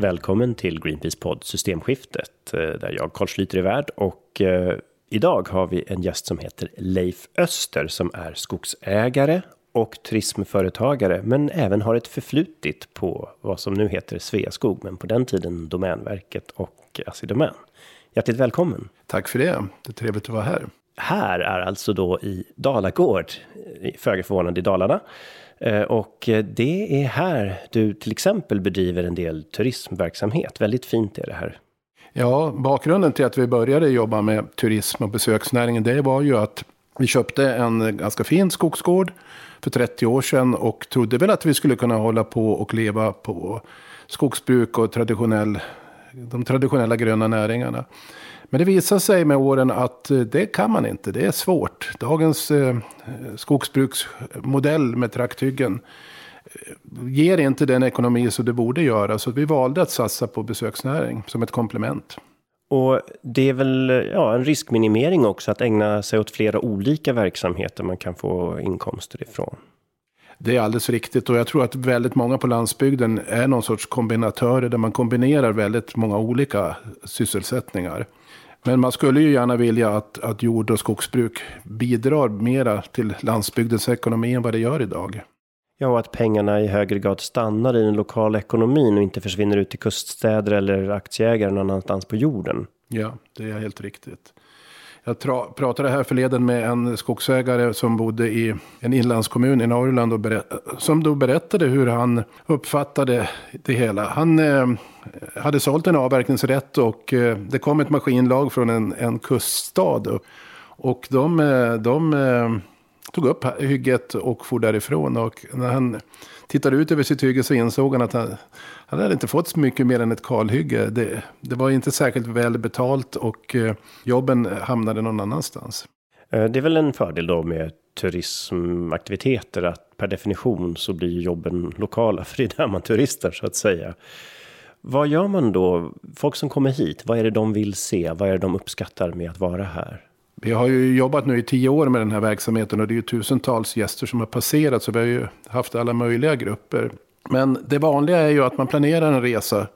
Välkommen till Greenpeace podd Systemskiftet eh, där jag Carl Schlyter är värd och eh, idag har vi en gäst som heter Leif Öster som är skogsägare och turismföretagare men även har ett förflutit på vad som nu heter Sveaskog men på den tiden Domänverket och Assi Domän. Hjärtligt välkommen! Tack för det, det är trevligt att vara här. Här är alltså då i Dalagård, föga förvånande i Dalarna. Eh, och eh, det är här du till exempel bedriver en del turismverksamhet. Väldigt fint är det här. Ja, bakgrunden till att vi började jobba med turism och besöksnäringen, det var ju att vi köpte en ganska fin skogsgård för 30 år sedan och trodde väl att vi skulle kunna hålla på och leva på skogsbruk och traditionell, de traditionella gröna näringarna. Men det visar sig med åren att eh, det kan man inte. Det är svårt. Dagens eh, skogsbruksmodell med trakthyggen eh, ger inte den ekonomi som det borde göra. Så vi valde att satsa på besöksnäring som ett komplement. Och det är väl ja, en riskminimering också att ägna sig åt flera olika verksamheter man kan få inkomster ifrån. Det är alldeles riktigt och jag tror att väldigt många på landsbygden är någon sorts kombinatörer där man kombinerar väldigt många olika sysselsättningar. Men man skulle ju gärna vilja att, att jord och skogsbruk bidrar mera till landsbygdens ekonomi än vad det gör idag. Ja, och att pengarna i högre grad stannar i den lokala ekonomin och inte försvinner ut till kuststäder eller aktieägare någon annanstans på jorden. Ja, det är helt riktigt. Jag pratade här förleden med en skogsägare som bodde i en inlandskommun i Norrland och som då berättade hur han uppfattade det hela. Han eh, hade sålt en avverkningsrätt och eh, det kom ett maskinlag från en, en kuststad. Och de, eh, de eh, tog upp hygget och for därifrån. Och när han tittade ut över sitt hygge så insåg han att han, han hade inte fått så mycket mer än ett kalhygge. Det, det var inte särskilt väl betalt och jobben hamnade någon annanstans. Det är väl en fördel då med turismaktiviteter att per definition så blir jobben lokala för det är där man turistar så att säga. Vad gör man då? Folk som kommer hit, vad är det de vill se? Vad är det de uppskattar med att vara här? Vi har ju jobbat nu i tio år med den här verksamheten och det är ju tusentals gäster som har passerat. Så vi har ju haft alla möjliga grupper. Men det vanliga är ju att man planerar en resa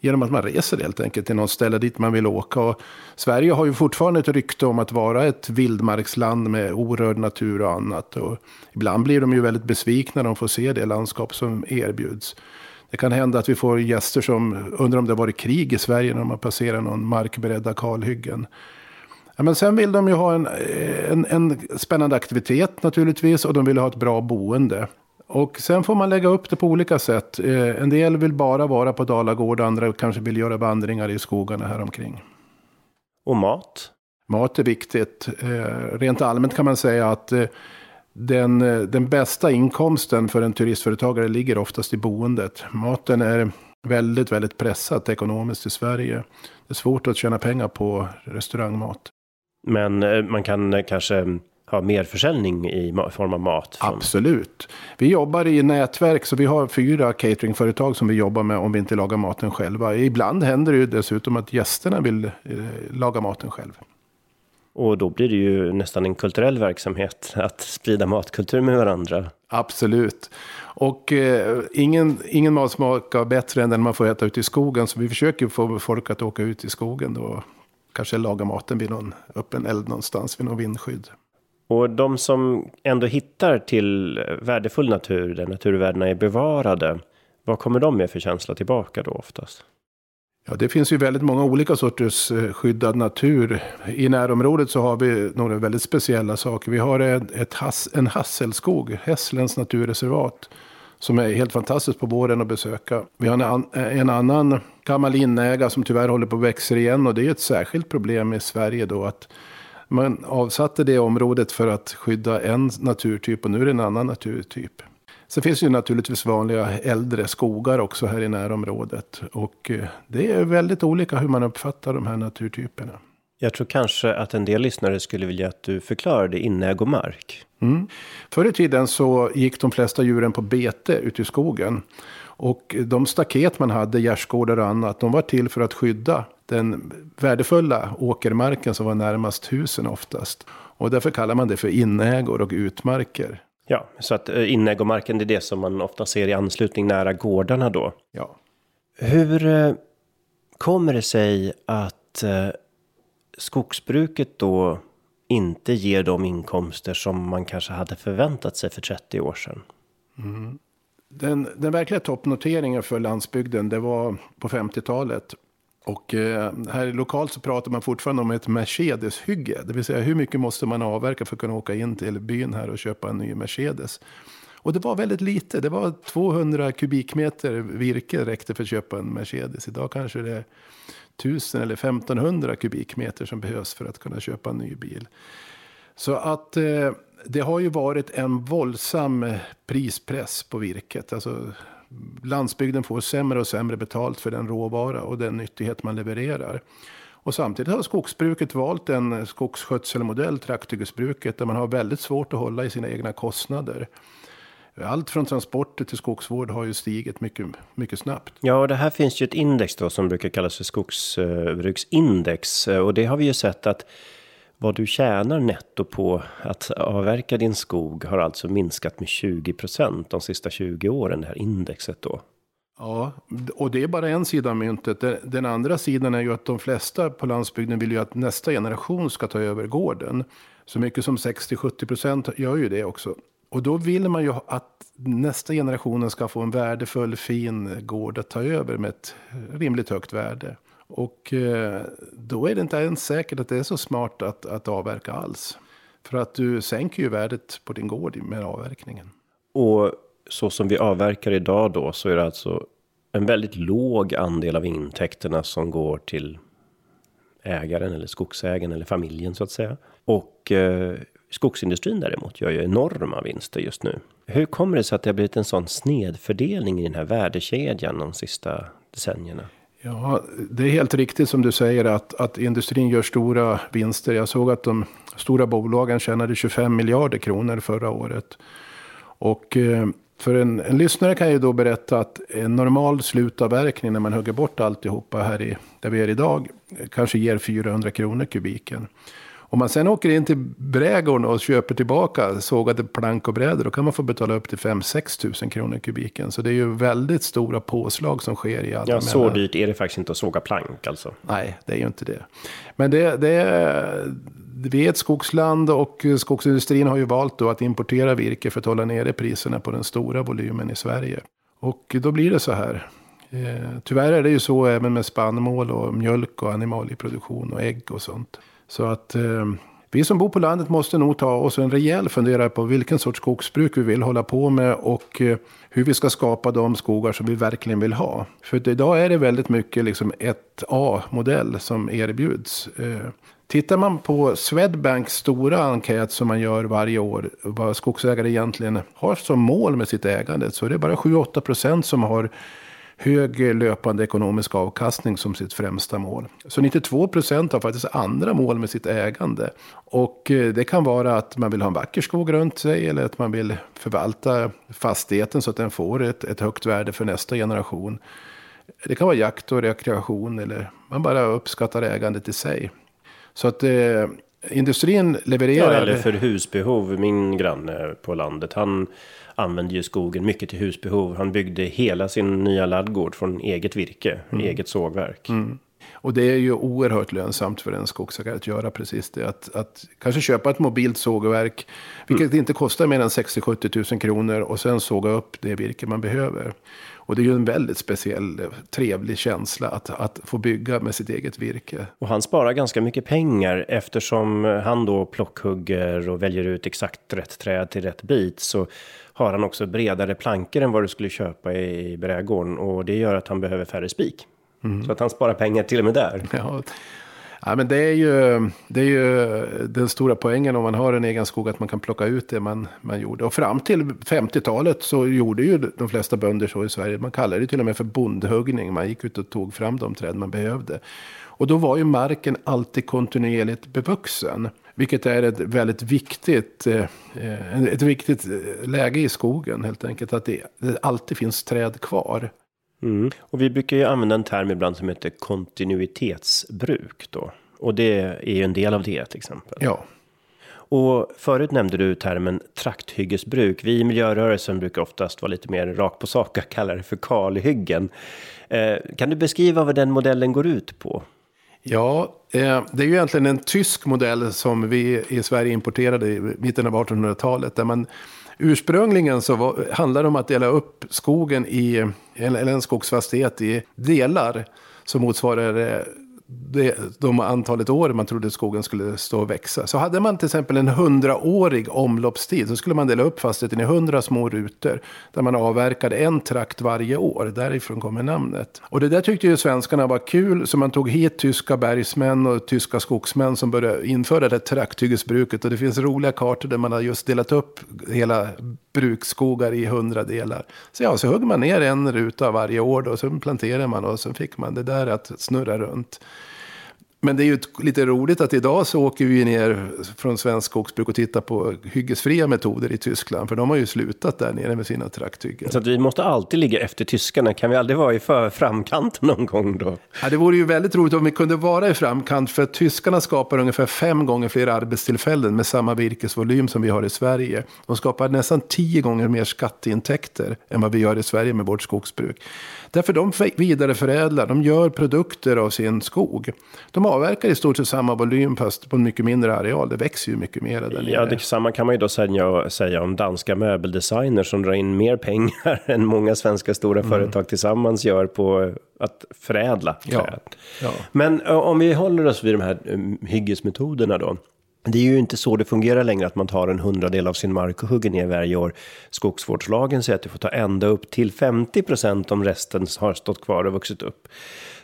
genom att man reser helt enkelt till något ställe dit man vill åka. Och Sverige har ju fortfarande ett rykte om att vara ett vildmarksland med orörd natur och annat. Och ibland blir de ju väldigt besvikna när de får se det landskap som erbjuds. Det kan hända att vi får gäster som undrar om det har varit krig i Sverige när man passerar någon markberedda kalhyggen. Ja, men sen vill de ju ha en, en, en spännande aktivitet naturligtvis och de vill ha ett bra boende. Och sen får man lägga upp det på olika sätt. Eh, en del vill bara vara på Dalagård, andra kanske vill göra vandringar i skogarna här omkring. Och mat? Mat är viktigt. Eh, rent allmänt kan man säga att eh, den, den bästa inkomsten för en turistföretagare ligger oftast i boendet. Maten är väldigt, väldigt pressat ekonomiskt i Sverige. Det är svårt att tjäna pengar på restaurangmat. Men eh, man kan eh, kanske ha mer försäljning i form av mat? Från... Absolut. Vi jobbar i nätverk så vi har fyra cateringföretag som vi jobbar med om vi inte lagar maten själva. Ibland händer det ju dessutom att gästerna vill eh, laga maten själv. Och då blir det ju nästan en kulturell verksamhet att sprida matkultur med varandra. Absolut. Och eh, ingen, ingen mat smakar bättre än den man får äta ute i skogen. Så vi försöker få folk att åka ut i skogen då kanske laga maten vid någon öppen eld någonstans vid någon vindskydd. Och de som ändå hittar till värdefull natur där naturvärdena är bevarade. Vad kommer de med för känsla tillbaka då oftast? Ja, det finns ju väldigt många olika sorters eh, skyddad natur. I närområdet så har vi några väldigt speciella saker. Vi har ett, has, en hasselskog, Hässlens naturreservat. Som är helt fantastiskt på våren att besöka. Vi har en, en annan gammal inäga som tyvärr håller på att växa igen. Och det är ett särskilt problem i Sverige då. att man avsatte det området för att skydda en naturtyp och nu är det en annan naturtyp. Sen finns det ju naturligtvis vanliga äldre skogar också här i närområdet. Och eh, det är väldigt olika hur man uppfattar de här naturtyperna. Jag tror kanske att en del lyssnare skulle vilja att du förklarade inägomark. Mm. Förr i tiden så gick de flesta djuren på bete ute i skogen. Och de staket man hade, gärdsgårdar och annat, de var till för att skydda den värdefulla åkermarken som var närmast husen oftast. Och därför kallar man det för inägor och utmarker. Ja, så att eh, inägomarken det är det som man ofta ser i anslutning nära gårdarna då. Ja. Hur eh, kommer det sig att eh, skogsbruket då inte ger de inkomster som man kanske hade förväntat sig för 30 år sedan? Mm. Den, den verkliga toppnoteringen för landsbygden det var på 50-talet. Och eh, här lokalt så pratar man fortfarande om ett Mercedes-hygge. Det vill säga hur mycket måste man avverka för att kunna åka in till byn här och köpa en ny Mercedes. Och det var väldigt lite. Det var 200 kubikmeter virke räckte för att köpa en Mercedes. Idag kanske det är 1000 eller 1500 kubikmeter som behövs för att kunna köpa en ny bil. Så att eh, det har ju varit en våldsam prispress på virket. Alltså, landsbygden får sämre och sämre betalt för den råvara och den nyttighet man levererar. Och samtidigt har skogsbruket valt en skogsskötselmodell, trakthyggesbruket, där man har väldigt svårt att hålla i sina egna kostnader. Allt från transporter till skogsvård har ju stigit mycket, mycket snabbt. Ja, och det här finns ju ett index då som brukar kallas för skogsbruksindex. Och det har vi ju sett att vad du tjänar netto på att avverka din skog har alltså minskat med 20 procent de sista 20 åren, det här indexet då. Ja, och det är bara en sida av myntet. Den andra sidan är ju att de flesta på landsbygden vill ju att nästa generation ska ta över gården. Så mycket som 60-70 procent gör ju det också. Och då vill man ju att nästa generation ska få en värdefull, fin gård att ta över med ett rimligt högt värde. Och eh, då är det inte ens säkert att det är så smart att, att avverka alls. För att du sänker ju värdet på din gård med avverkningen. Och så som vi avverkar idag då så är det alltså en väldigt låg andel av intäkterna som går till ägaren eller skogsägaren eller familjen så att säga. Och eh, skogsindustrin däremot gör ju enorma vinster just nu. Hur kommer det sig att det har blivit en sån snedfördelning i den här värdekedjan de sista decennierna? Ja, det är helt riktigt som du säger att, att industrin gör stora vinster. Jag såg att de stora bolagen tjänade 25 miljarder kronor förra året. Och eh, för en, en lyssnare kan jag ju då berätta att en normal slutavverkning när man hugger bort alltihopa här i, där vi är idag kanske ger 400 kronor kubiken. Om man sen åker in till brädgården och köper tillbaka sågade plank och brädor. Då kan man få betala upp till 5-6 tusen kronor kubiken. Så det är ju väldigt stora påslag som sker i alla Ja, så dyrt är det faktiskt inte att såga plank alltså. Nej, det är ju inte det. Men det, det är, vi är ett skogsland och skogsindustrin har ju valt då att importera virke för att hålla nere priserna på den stora volymen i Sverige. Och då blir det så här. Eh, tyvärr är det ju så även med spannmål och mjölk och animalieproduktion och ägg och sånt. Så att eh, vi som bor på landet måste nog ta oss en rejäl funderare på vilken sorts skogsbruk vi vill hålla på med och eh, hur vi ska skapa de skogar som vi verkligen vill ha. För idag är det väldigt mycket liksom ett A-modell som erbjuds. Eh, Tittar man på Swedbanks stora enkät som man gör varje år, vad skogsägare egentligen har som mål med sitt ägande, så är det bara 7-8 procent som har hög löpande ekonomisk avkastning som sitt främsta mål. Så 92 procent har faktiskt andra mål med sitt ägande. Och eh, det kan vara att man vill ha en vacker skog runt sig eller att man vill förvalta fastigheten så att den får ett, ett högt värde för nästa generation. Det kan vara jakt och rekreation eller man bara uppskattar ägandet i sig. Så att eh, industrin levererar... Ja, eller för husbehov. Min granne på landet, han använde ju skogen mycket till husbehov. Han byggde hela sin nya laddgård från eget virke, mm. eget sågverk. Mm. Och det är ju oerhört lönsamt för en skogsägare att göra precis det. Att, att kanske köpa ett mobilt sågverk, vilket mm. inte kostar mer än 60-70 000 kronor. Och sen såga upp det virke man behöver. Och det är ju en väldigt speciell, trevlig känsla att, att få bygga med sitt eget virke. Och han sparar ganska mycket pengar eftersom han då plockhugger och väljer ut exakt rätt träd till rätt bit. Så har han också bredare plankor än vad du skulle köpa i brädgården. Och det gör att han behöver färre spik. Mm. Så att han sparar pengar till och med där. Ja. Ja, men det, är ju, det är ju den stora poängen om man har en egen skog. Att man kan plocka ut det man, man gjorde. Och fram till 50-talet så gjorde ju de flesta bönder så i Sverige. Man kallade det till och med för bondhuggning. Man gick ut och tog fram de träd man behövde. Och då var ju marken alltid kontinuerligt bevuxen. Vilket är ett väldigt viktigt, eh, ett viktigt läge i skogen helt enkelt. Att det, det alltid finns träd kvar. Mm. Och vi brukar ju använda en term ibland som heter kontinuitetsbruk då. Och det är ju en del av det till exempel. Ja. Och förut nämnde du termen trakthyggesbruk. Vi i miljörörelsen brukar oftast vara lite mer rakt på sak och kalla det för kalhyggen. Eh, kan du beskriva vad den modellen går ut på? Ja, eh, det är ju egentligen en tysk modell som vi i Sverige importerade i mitten av 1800-talet. Där man ursprungligen så var, handlade det om att dela upp skogen i, eller en skogsfastighet i delar som motsvarar eh, det, de antalet år man trodde skogen skulle stå och växa. Så hade man till exempel en hundraårig omloppstid så skulle man dela upp fastigheten i hundra små rutor. Där man avverkade en trakt varje år. Därifrån kommer namnet. Och det där tyckte ju svenskarna var kul. Så man tog hit tyska bergsmän och tyska skogsmän som började införa det trakthyggesbruket. Och det finns roliga kartor där man har just delat upp hela bruksskogar i hundra delar. Så ja, så högg man ner en ruta varje år då. Så planterade man och så fick man det där att snurra runt. Men det är ju lite roligt att idag så åker vi ner från svensk skogsbruk och tittar på hyggesfria metoder i Tyskland. För de har ju slutat där nere med sina trakthyggen. Så att vi måste alltid ligga efter tyskarna. Kan vi aldrig vara i för framkant någon gång då? Ja, det vore ju väldigt roligt om vi kunde vara i framkant. För tyskarna skapar ungefär fem gånger fler arbetstillfällen med samma virkesvolym som vi har i Sverige. De skapar nästan tio gånger mer skatteintäkter än vad vi gör i Sverige med vårt skogsbruk. Därför de vidareförädlar, de gör produkter av sin skog. De avverkar i stort sett samma volym fast på en mycket mindre areal. Det växer ju mycket mer där Ja, det samma kan man ju då säga, säga om danska möbeldesigners som drar in mer pengar än många svenska stora mm. företag tillsammans gör på att förädla. Ja, ja. Men om vi håller oss vid de här hyggesmetoderna då. Det är ju inte så det fungerar längre att man tar en hundradel av sin mark och hugger ner varje år. Skogsvårdslagen säger att du får ta ända upp till 50 procent om resten har stått kvar och vuxit upp.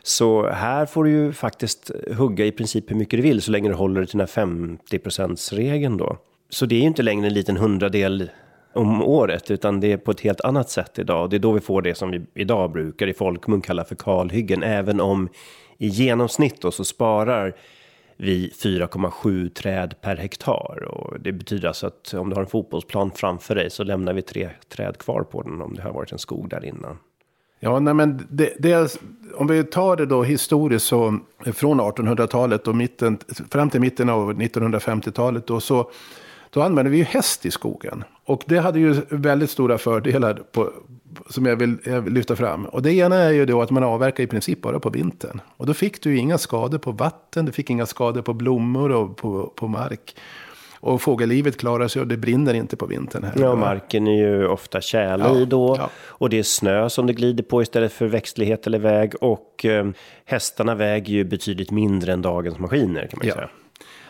Så här får du ju faktiskt hugga i princip hur mycket du vill så länge du håller dig till den här 50 procentsregeln då. Så det är ju inte längre en liten hundradel om året, utan det är på ett helt annat sätt idag. Det är då vi får det som vi idag brukar i folkmun kalla för kalhyggen, även om i genomsnitt då så sparar vid 4,7 träd per hektar. Och det betyder alltså att om du har en fotbollsplan framför dig så lämnar vi tre träd kvar på den om det har varit en skog där innan. Ja, nej, men det, det, om vi tar det då historiskt så från 1800-talet och mitten, fram till mitten av 1950-talet då så då använde vi ju häst i skogen. Och det hade ju väldigt stora fördelar på, som jag vill, jag vill, lyfta fram. Och det ena är ju då att man avverkar i princip bara på vintern. Och då fick du inga skador på vatten, du fick inga skador på blommor och på, på mark. Och fågellivet klarar sig och det brinner inte på vintern. Här. Ja, marken är ju ofta tjälig ja, då. Ja. Och det är snö som det glider på istället för växtlighet eller väg. Och eh, hästarna väger ju betydligt mindre än dagens maskiner kan man ja. säga.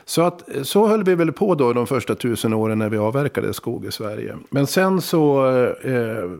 Så, att, så höll vi väl på då de första tusen åren när vi avverkade skog i Sverige. Men sen så eh,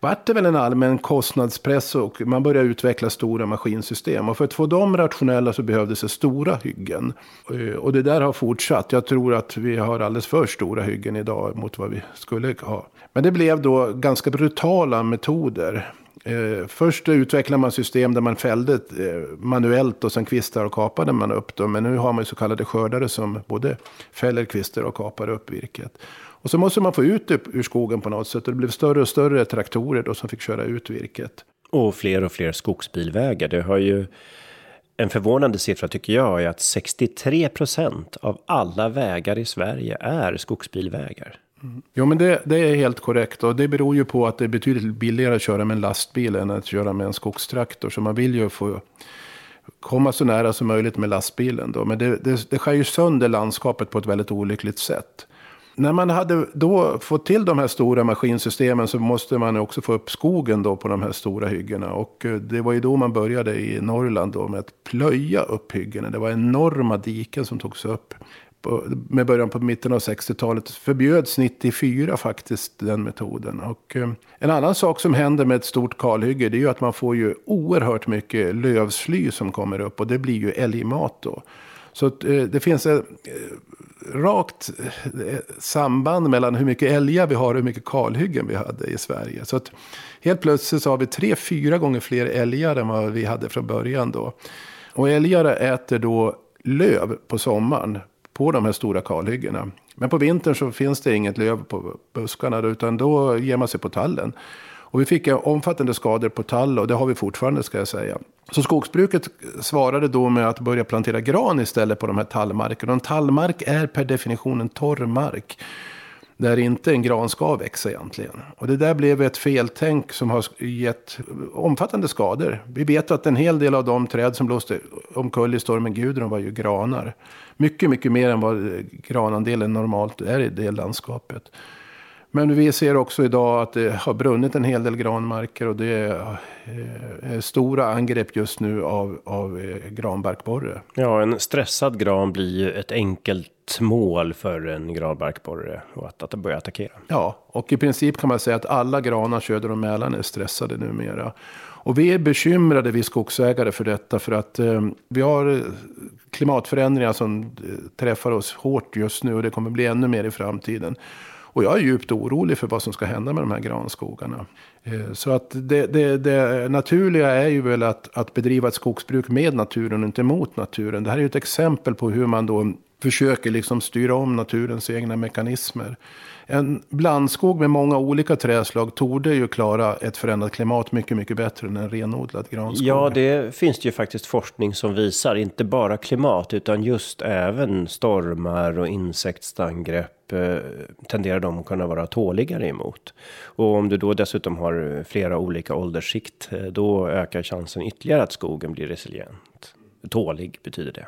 vart det väl en allmän kostnadspress och man började utveckla stora maskinsystem. Och för att få dem rationella så behövdes det stora hyggen. Eh, och det där har fortsatt. Jag tror att vi har alldeles för stora hyggen idag mot vad vi skulle ha. Men det blev då ganska brutala metoder. Eh, först utvecklade man system där man fällde eh, manuellt och sen kvistar och kapade man upp dem. Men nu har man ju så kallade skördare som både fäller kvistar och kapar upp virket. Och så måste man få ut det ur skogen på något sätt. Och det blev större och större traktorer då som fick köra ut virket. Och fler och fler skogsbilvägar. Det har ju en förvånande siffra tycker jag är att 63 procent av alla vägar i Sverige är skogsbilvägar. Mm. Jo men det, det, är helt korrekt. Och det beror ju på att det är betydligt billigare att köra med en lastbil än att köra med en skogstraktor. Så man vill ju få komma så nära som möjligt med lastbilen. Då. Men det, det, det skär ju sönder landskapet på ett väldigt olyckligt sätt. När man hade då fått till de här stora maskinsystemen så måste man också få upp skogen då på de här stora hyggena. Och eh, det var ju då man började i Norrland då med att plöja upp hyggena. Det var enorma diken som togs upp med början på mitten av 60-talet förbjöds 94 faktiskt den metoden. Och, eh, en annan sak som händer med ett stort kalhygge det är ju att man får ju oerhört mycket lövsly som kommer upp och det blir ju älgmat då. Så eh, det finns ett eh, rakt eh, samband mellan hur mycket älgar vi har och hur mycket kalhyggen vi hade i Sverige. Så att helt plötsligt så har vi tre, fyra gånger fler älgar än vad vi hade från början då. Och älgar äter då löv på sommaren på de här stora kalhyggena. Men på vintern så finns det inget löv på buskarna utan då ger man sig på tallen. Och vi fick omfattande skador på tall och det har vi fortfarande ska jag säga. Så skogsbruket svarade då med att börja plantera gran istället på de här tallmarkerna. En tallmark är per definition en torr mark. Där inte en gran ska växa egentligen. Och det där blev ett feltänk som har gett omfattande skador. Vi vet att en hel del av de träd som blåste omkull i stormen Gudrun var ju granar. Mycket, mycket mer än vad granandelen normalt är i det landskapet. Men vi ser också idag att det har brunnit en hel del granmarker och det är eh, stora angrepp just nu av, av eh, granbarkborre. Ja, en stressad gran blir ju ett enkelt mål för en granbarkborre och att, att börja attackera. Ja, och i princip kan man säga att alla granar söder om Mälaren är stressade numera. Och vi är bekymrade, vi skogsägare, för detta. För att eh, vi har klimatförändringar som eh, träffar oss hårt just nu och det kommer bli ännu mer i framtiden. Och jag är djupt orolig för vad som ska hända med de här granskogarna. Eh, så att det, det, det naturliga är ju väl att, att bedriva ett skogsbruk med naturen och inte mot naturen. Det här är ju ett exempel på hur man då försöker liksom styra om naturens egna mekanismer. En blandskog med många olika träslag torde ju klara ett förändrat klimat mycket, mycket bättre än en renodlad granskog. Ja, det finns det ju faktiskt forskning som visar. Inte bara klimat, utan just även stormar och insektsangrepp eh, tenderar de att kunna vara tåligare emot. Och om du då dessutom har flera olika åldersskikt, eh, då ökar chansen ytterligare att skogen blir resilient. Tålig betyder det.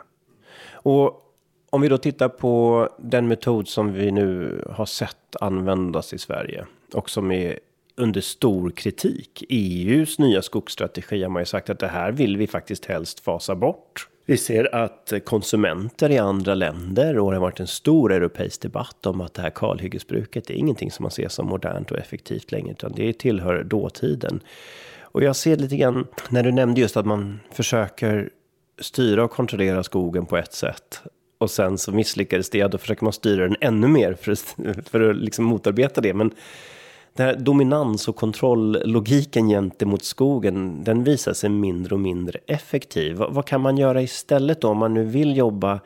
Och om vi då tittar på den metod som vi nu har sett användas i Sverige och som är under stor kritik. EUs nya skogsstrategi har man ju sagt att det här vill vi faktiskt helst fasa bort. Vi ser att konsumenter i andra länder och det har varit en stor europeisk debatt om att det här kalhyggesbruket är ingenting som man ser som modernt och effektivt längre, utan det tillhör dåtiden. Och jag ser lite grann när du nämnde just att man försöker styra och kontrollera skogen på ett sätt och sen så misslyckades det, då försöker man styra den ännu mer för, för att liksom motarbeta det. Men den här dominans och kontrolllogiken gentemot skogen, den visar sig mindre och mindre effektiv. Vad, vad kan man göra istället då om man nu vill jobba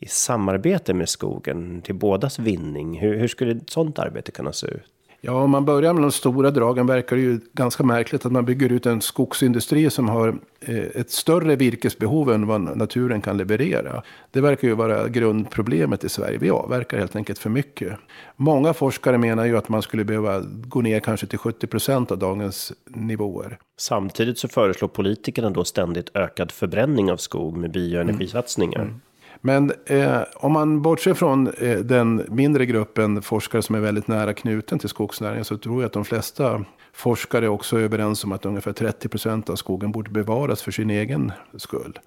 i samarbete med skogen till bådas vinning? Hur, hur skulle ett sådant arbete kunna se ut? Ja, om man börjar med de stora dragen verkar det ju ganska märkligt att man bygger ut en skogsindustri som har eh, ett större virkesbehov än vad naturen kan leverera. Det verkar ju vara grundproblemet i Sverige. Vi avverkar helt enkelt för mycket. Många forskare menar ju att man skulle behöva gå ner kanske till 70 procent av dagens nivåer. Samtidigt så föreslår politikerna då ständigt ökad förbränning av skog med bioenergisatsningar. Mm. Mm. Men eh, om man bortser från eh, den mindre gruppen forskare som är väldigt nära knuten till skogsnäringen så tror jag att de flesta forskare också är överens om att ungefär 30 procent av skogen borde bevaras för sin egen skull.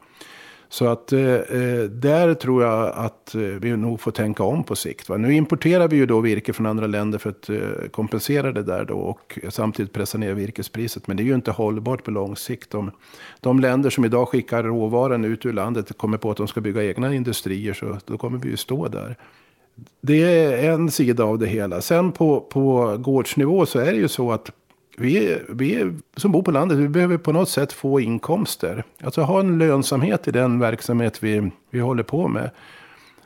Så att eh, eh, där tror jag att eh, vi nog får tänka om på sikt. Va? Nu importerar vi ju då virke från andra länder för att eh, kompensera det där då och samtidigt pressa ner virkespriset. Men det är ju inte hållbart på lång sikt. De, de länder som idag skickar råvaran ut ur landet kommer på att de ska bygga egna industrier så då kommer vi ju stå där. Det är en sida av det hela. Sen på, på gårdsnivå så är det ju så att vi, vi som bor på landet, vi behöver på något sätt få inkomster. Alltså ha en lönsamhet i den verksamhet vi, vi håller på med.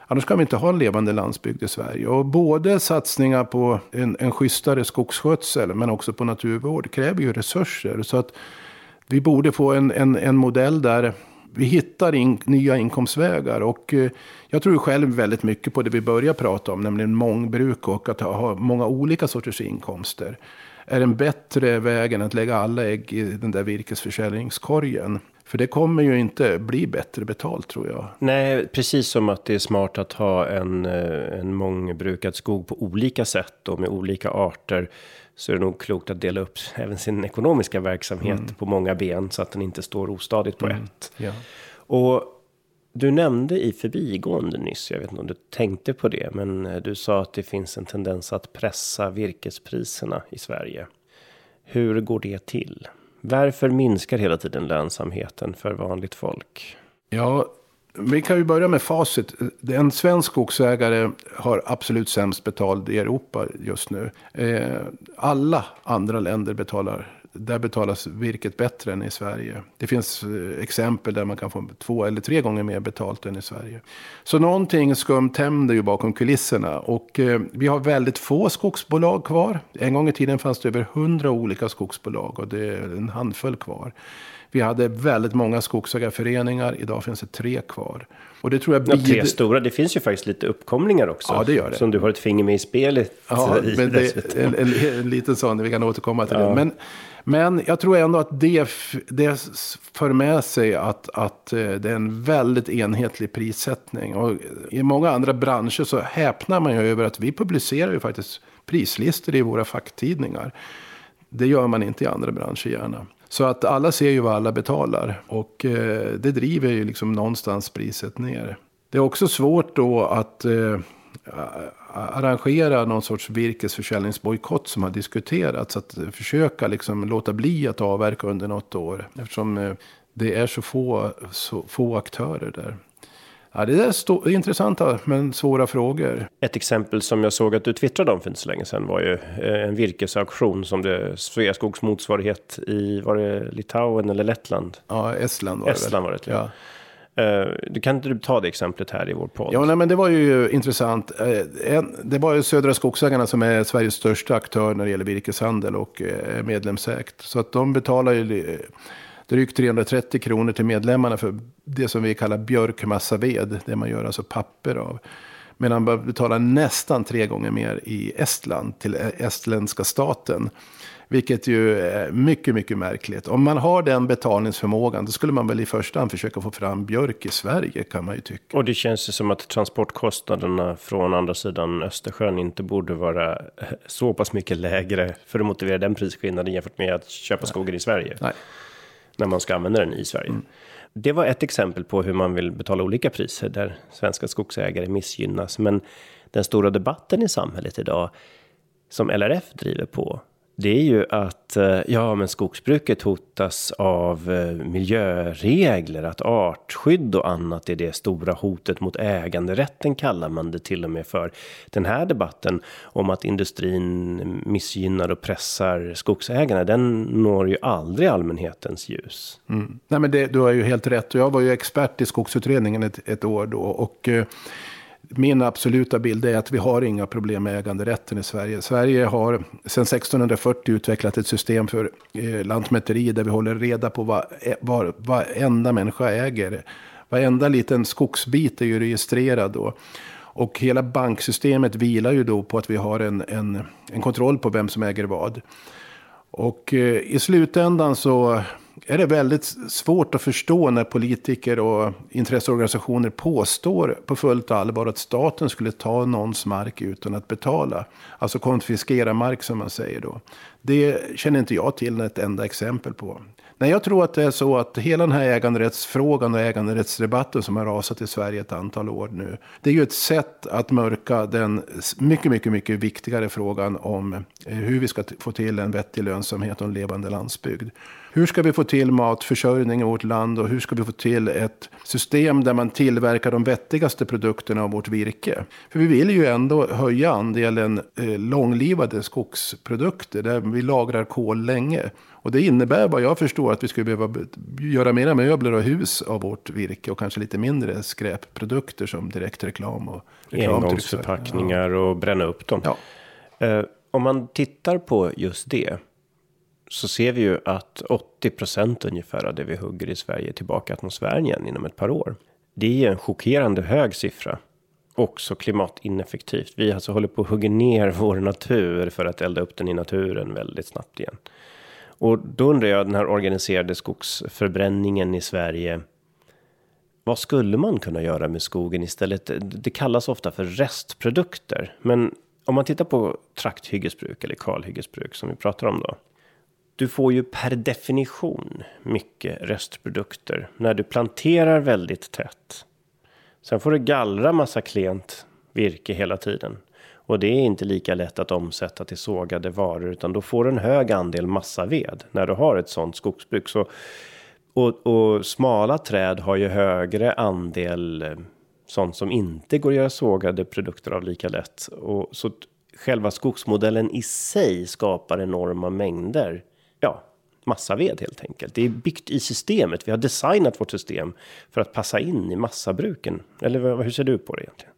Annars kan vi inte ha en levande landsbygd i Sverige. Och både satsningar på en, en schysstare skogsskötsel men också på naturvård kräver ju resurser. Så att vi borde få en, en, en modell där vi hittar in, nya inkomstvägar. Och eh, jag tror själv väldigt mycket på det vi börjar prata om, nämligen mångbruk och att ha många olika sorters inkomster är en bättre väg än att lägga alla ägg i den där virkesförsäljningskorgen. För det kommer ju inte bli bättre betalt tror jag. Nej, precis som att det är smart att ha en, eh, en mångbrukad skog på olika sätt och med olika arter. Så är det nog klokt att dela upp även sin ekonomiska verksamhet mm. på många ben så att den inte står ostadigt på mm. ett. Ja. Och du nämnde i förbigående nyss, jag vet inte om du tänkte på det, men eh, du sa att det finns en tendens att pressa virkespriserna i Sverige. Hur går det till? Varför minskar hela tiden lönsamheten för vanligt folk? Ja, vi kan ju börja med facit. En svensk skogsägare har absolut sämst betald i Europa just nu. Eh, alla andra länder betalar där betalas virket bättre än i Sverige. Det finns eh, exempel där man kan få två eller tre gånger mer betalt än i Sverige. Så någonting skumt händer ju bakom kulisserna. Och eh, vi har väldigt få skogsbolag kvar. En gång i tiden fanns det över hundra olika skogsbolag och det är en handfull kvar. Vi hade väldigt många skogsägarföreningar. Idag finns det tre kvar. Och det tror jag blir... Tre stora. Det finns ju faktiskt lite uppkomlingar också. Ja, det gör det. Som du har ett finger med i spelet. Ja, men det, en, en, en liten sån. Vi kan återkomma till ja. det. Men, men jag tror ändå att det, det för med sig att, att eh, det är en väldigt enhetlig prissättning. Och i många andra branscher så häpnar man ju över att vi publicerar ju faktiskt prislistor i våra facktidningar. Det gör man inte i andra branscher gärna. Så att alla ser ju vad alla betalar. Och eh, det driver ju liksom någonstans priset ner. Det är också svårt då att eh, arrangera någon sorts virkesförsäljningsbojkott som har diskuterats. Att försöka liksom låta bli att avverka under något år. Eftersom eh, det är så få, så få aktörer där. Ja, det är intressanta men svåra frågor. Ett exempel som jag såg att du twittrade om för inte så länge sedan var ju eh, en virkesauktion som det Sveaskogs motsvarighet i, var det Litauen eller Lettland? Ja, Estland var det Estland var det, ja. Uh, du kan inte du ta det exemplet här i vår podd? Ja, nej, men det var ju intressant. Uh, det var ju Södra Skogsägarna som är Sveriges största aktör när det gäller virkeshandel och medlemsägt. Så att de betalar ju drygt 330 kronor till medlemmarna för det som vi kallar björkmassaved. Det man gör alltså papper av. Medan man betalar nästan tre gånger mer i Estland till estländska staten. Vilket ju är mycket, mycket märkligt. Om man har den betalningsförmågan då skulle man väl i första hand försöka få fram björk i Sverige kan man ju tycka. Och det känns ju som att transportkostnaderna från andra sidan Östersjön inte borde vara så pass mycket lägre för att motivera den prisskillnaden jämfört med att köpa skogen i Sverige. Nej när man ska använda den i Sverige. Mm. Det var ett exempel på hur man vill betala olika priser där svenska skogsägare missgynnas. Men den stora debatten i samhället idag som LRF driver på det är ju att eh, ja, men skogsbruket hotas av eh, miljöregler, att artskydd och annat är det stora hotet mot äganderätten kallar man det till och med för. Den här debatten om att industrin missgynnar och pressar skogsägarna, den når ju aldrig allmänhetens ljus. Mm. Nej, men det, du har ju helt rätt. Jag var ju expert i skogsutredningen ett, ett år då och eh, min absoluta bild är att vi har inga problem med äganderätten i Sverige. Sverige har sedan 1640 utvecklat ett system för eh, lantmäteri där vi håller reda på vad, eh, vad varenda människa äger. Varenda liten skogsbit är ju registrerad då. Och hela banksystemet vilar ju då på att vi har en, en, en kontroll på vem som äger vad. Och eh, i slutändan så är det väldigt svårt att förstå när politiker och intresseorganisationer påstår på fullt allvar att staten skulle ta någons mark utan att betala. Alltså konfiskera mark som man säger då. Det känner inte jag till ett enda exempel på. Nej, jag tror att det är så att hela den här äganderättsfrågan och äganderättsdebatten som har rasat i Sverige ett antal år nu. Det är ju ett sätt att mörka den mycket, mycket, mycket viktigare frågan om eh, hur vi ska få till en vettig lönsamhet och en levande landsbygd. Hur ska vi få till matförsörjning i vårt land och hur ska vi få till ett system där man tillverkar de vettigaste produkterna av vårt virke? För vi vill ju ändå höja andelen eh, långlivade skogsprodukter där vi lagrar kol länge. Och det innebär vad jag förstår att vi skulle behöva göra mera möbler och hus av vårt virke och kanske lite mindre skräpprodukter som direktreklam och engångsförpackningar ja. och bränna upp dem. Ja. Eh, om man tittar på just det så ser vi ju att 80% ungefär av det vi hugger i Sverige tillbaka atmosfären igen inom ett par år. Det är en chockerande hög siffra. Också klimatineffektivt. Vi alltså håller på att hugga ner vår natur för att elda upp den i naturen väldigt snabbt igen. Och då undrar jag den här organiserade skogsförbränningen i Sverige. Vad skulle man kunna göra med skogen istället? Det kallas ofta för restprodukter, men om man tittar på trakthyggesbruk eller kalhyggesbruk som vi pratar om då. Du får ju per definition mycket restprodukter när du planterar väldigt tätt. Sen får du gallra massa klent virke hela tiden. Och det är inte lika lätt att omsätta till sågade varor utan då får du en hög andel massaved när du har ett sånt skogsbruk. Så, och, och smala träd har ju högre andel eh, sånt som inte går att göra sågade produkter av lika lätt. Och så själva skogsmodellen i sig skapar enorma mängder massaved helt enkelt. Det är byggt i systemet. Vi har designat vårt system för att passa in i massabruken. Eller hur ser du på det egentligen?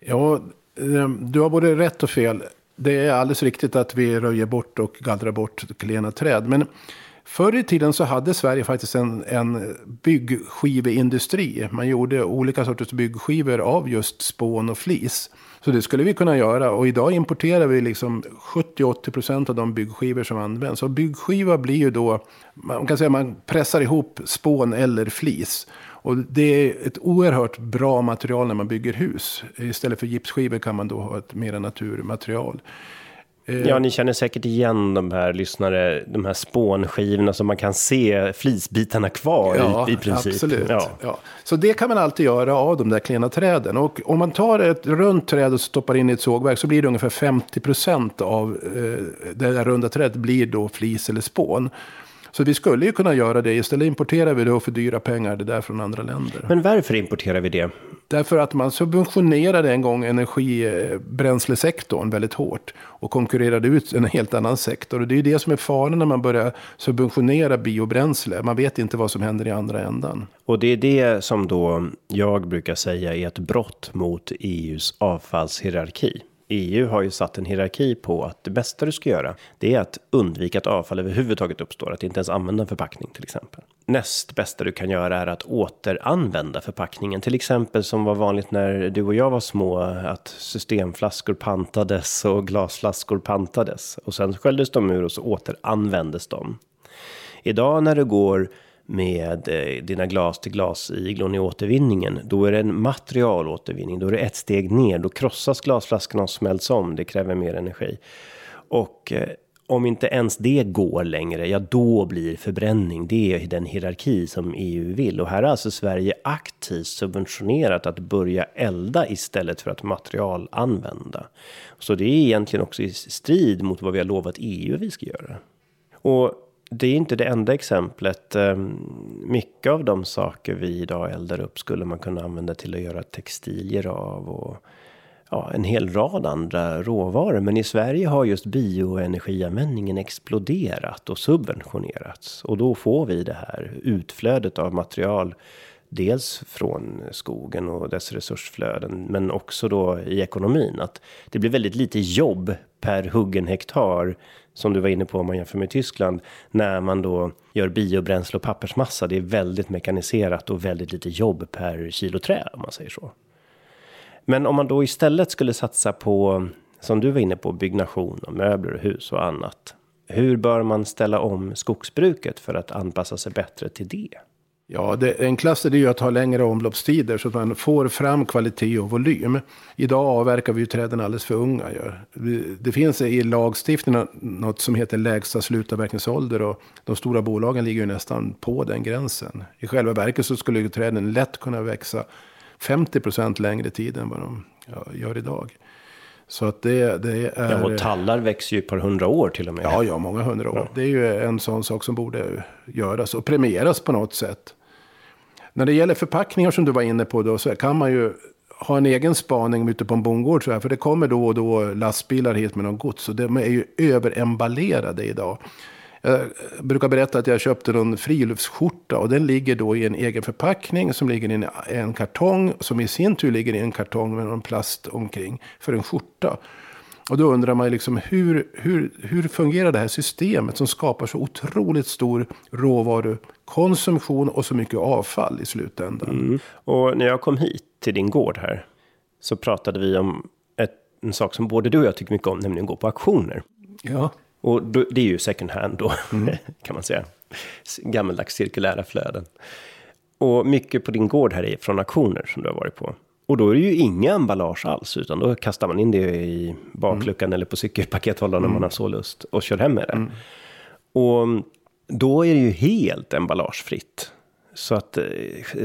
Ja, eh, du har både rätt och fel. Det är alldeles riktigt att vi röjer bort och gallrar bort klena träd. Men Förr i tiden så hade Sverige faktiskt en, en byggskiveindustri. Man gjorde olika sorters byggskivor av just spån och flis. Så det skulle vi kunna göra. Och idag importerar vi liksom 70-80% av de byggskivor som används. Och byggskiva blir ju då, man kan säga man pressar ihop spån eller flis. Och det är ett oerhört bra material när man bygger hus. Istället för gipsskivor kan man då ha ett mera naturmaterial. Eh, ja, ni känner säkert igen de här lyssnare, de här spånskivorna som man kan se flisbitarna kvar ja, i, i princip. Absolut. Ja. ja. Så det kan man alltid göra av de där klena träden. Och om man tar ett runt träd och stoppar in i ett sågverk så blir det ungefär 50 procent av eh, det där runda trädet blir då flis eller spån. Så vi skulle ju kunna göra det. Istället importerar vi det och för dyra pengar det där från andra länder. Men varför importerar vi det? Därför att man subventionerade en gång energibränslesektorn väldigt hårt. Och konkurrerade ut en helt annan sektor. Och det är ju det som är faran när man börjar subventionera biobränsle. Man vet inte vad som händer i andra ändan. Och det är det som då jag brukar säga är ett brott mot EUs avfallshierarki. EU har ju satt en hierarki på att det bästa du ska göra, det är att undvika att avfall överhuvudtaget uppstår, att inte ens använda en förpackning till exempel. Näst bästa du kan göra är att återanvända förpackningen, till exempel som var vanligt när du och jag var små, att systemflaskor pantades och glasflaskor pantades och sen sköljdes de ur och så återanvändes de. Idag när du går med eh, dina glas till glasiglon i återvinningen, då är det en materialåtervinning. Då är det ett steg ner. Då krossas glasflaskorna och smälts om. Det kräver mer energi. Och eh, om inte ens det går längre, ja då blir förbränning, det är den hierarki som EU vill. Och här har alltså Sverige aktivt subventionerat att börja elda istället för att materialanvända. Så det är egentligen också i strid mot vad vi har lovat EU vi ska göra. Och det är inte det enda exemplet. Ehm, mycket av de saker vi idag eldar upp skulle man kunna använda till att göra textilier av och ja, en hel rad andra råvaror. Men i Sverige har just bioenergianvändningen exploderat och subventionerats och då får vi det här utflödet av material. Dels från skogen och dess resursflöden, men också då i ekonomin att det blir väldigt lite jobb per huggen hektar som du var inne på om man jämför med Tyskland, när man då gör biobränsle och pappersmassa. Det är väldigt mekaniserat och väldigt lite jobb per kilo trä om man säger så. Men om man då istället skulle satsa på, som du var inne på, byggnation och möbler och hus och annat. Hur bör man ställa om skogsbruket för att anpassa sig bättre till det? Ja, det enklaste är ju att ha längre omloppstider så att man får fram kvalitet och volym. Idag avverkar vi ju träden alldeles för unga. Det finns i lagstiftningen något som heter lägsta slutavverkningsålder och de stora bolagen ligger ju nästan på den gränsen. I själva verket så skulle ju träden lätt kunna växa 50 procent längre tid än vad de gör idag. Så att det, det är... Ja, och tallar växer ju ett par hundra år till och med. Ja, ja, många hundra år. Ja. Det är ju en sån sak som borde göras och premieras på något sätt. När det gäller förpackningar som du var inne på då så kan man ju ha en egen spaning ute på en bondgård. Så här, för det kommer då och då lastbilar hit med någon gods. Och de är ju överemballerade idag. Jag brukar berätta att jag köpte en friluftsskjorta och den ligger då i en egen förpackning som ligger i en, kartong som i sin tur ligger i en kartong med någon plast omkring för en skjorta. Och då undrar man liksom hur, hur, hur fungerar det här systemet som skapar så otroligt stor råvarukonsumtion och så mycket avfall i slutändan. Mm. Och när jag kom hit till din gård här så pratade vi om ett, en sak som både du och jag tycker mycket om, nämligen gå på auktioner. Ja. Och då, det är ju second hand då, mm. kan man säga. Gammeldags cirkulära flöden. Och mycket på din gård här är från auktioner som du har varit på. Och då är det ju inga emballage alls, utan då kastar man in det i bakluckan mm. eller på cykelpakethållaren mm. om man har så lust och kör hem med det. Mm. Och då är det ju helt emballagefritt. Så att eh,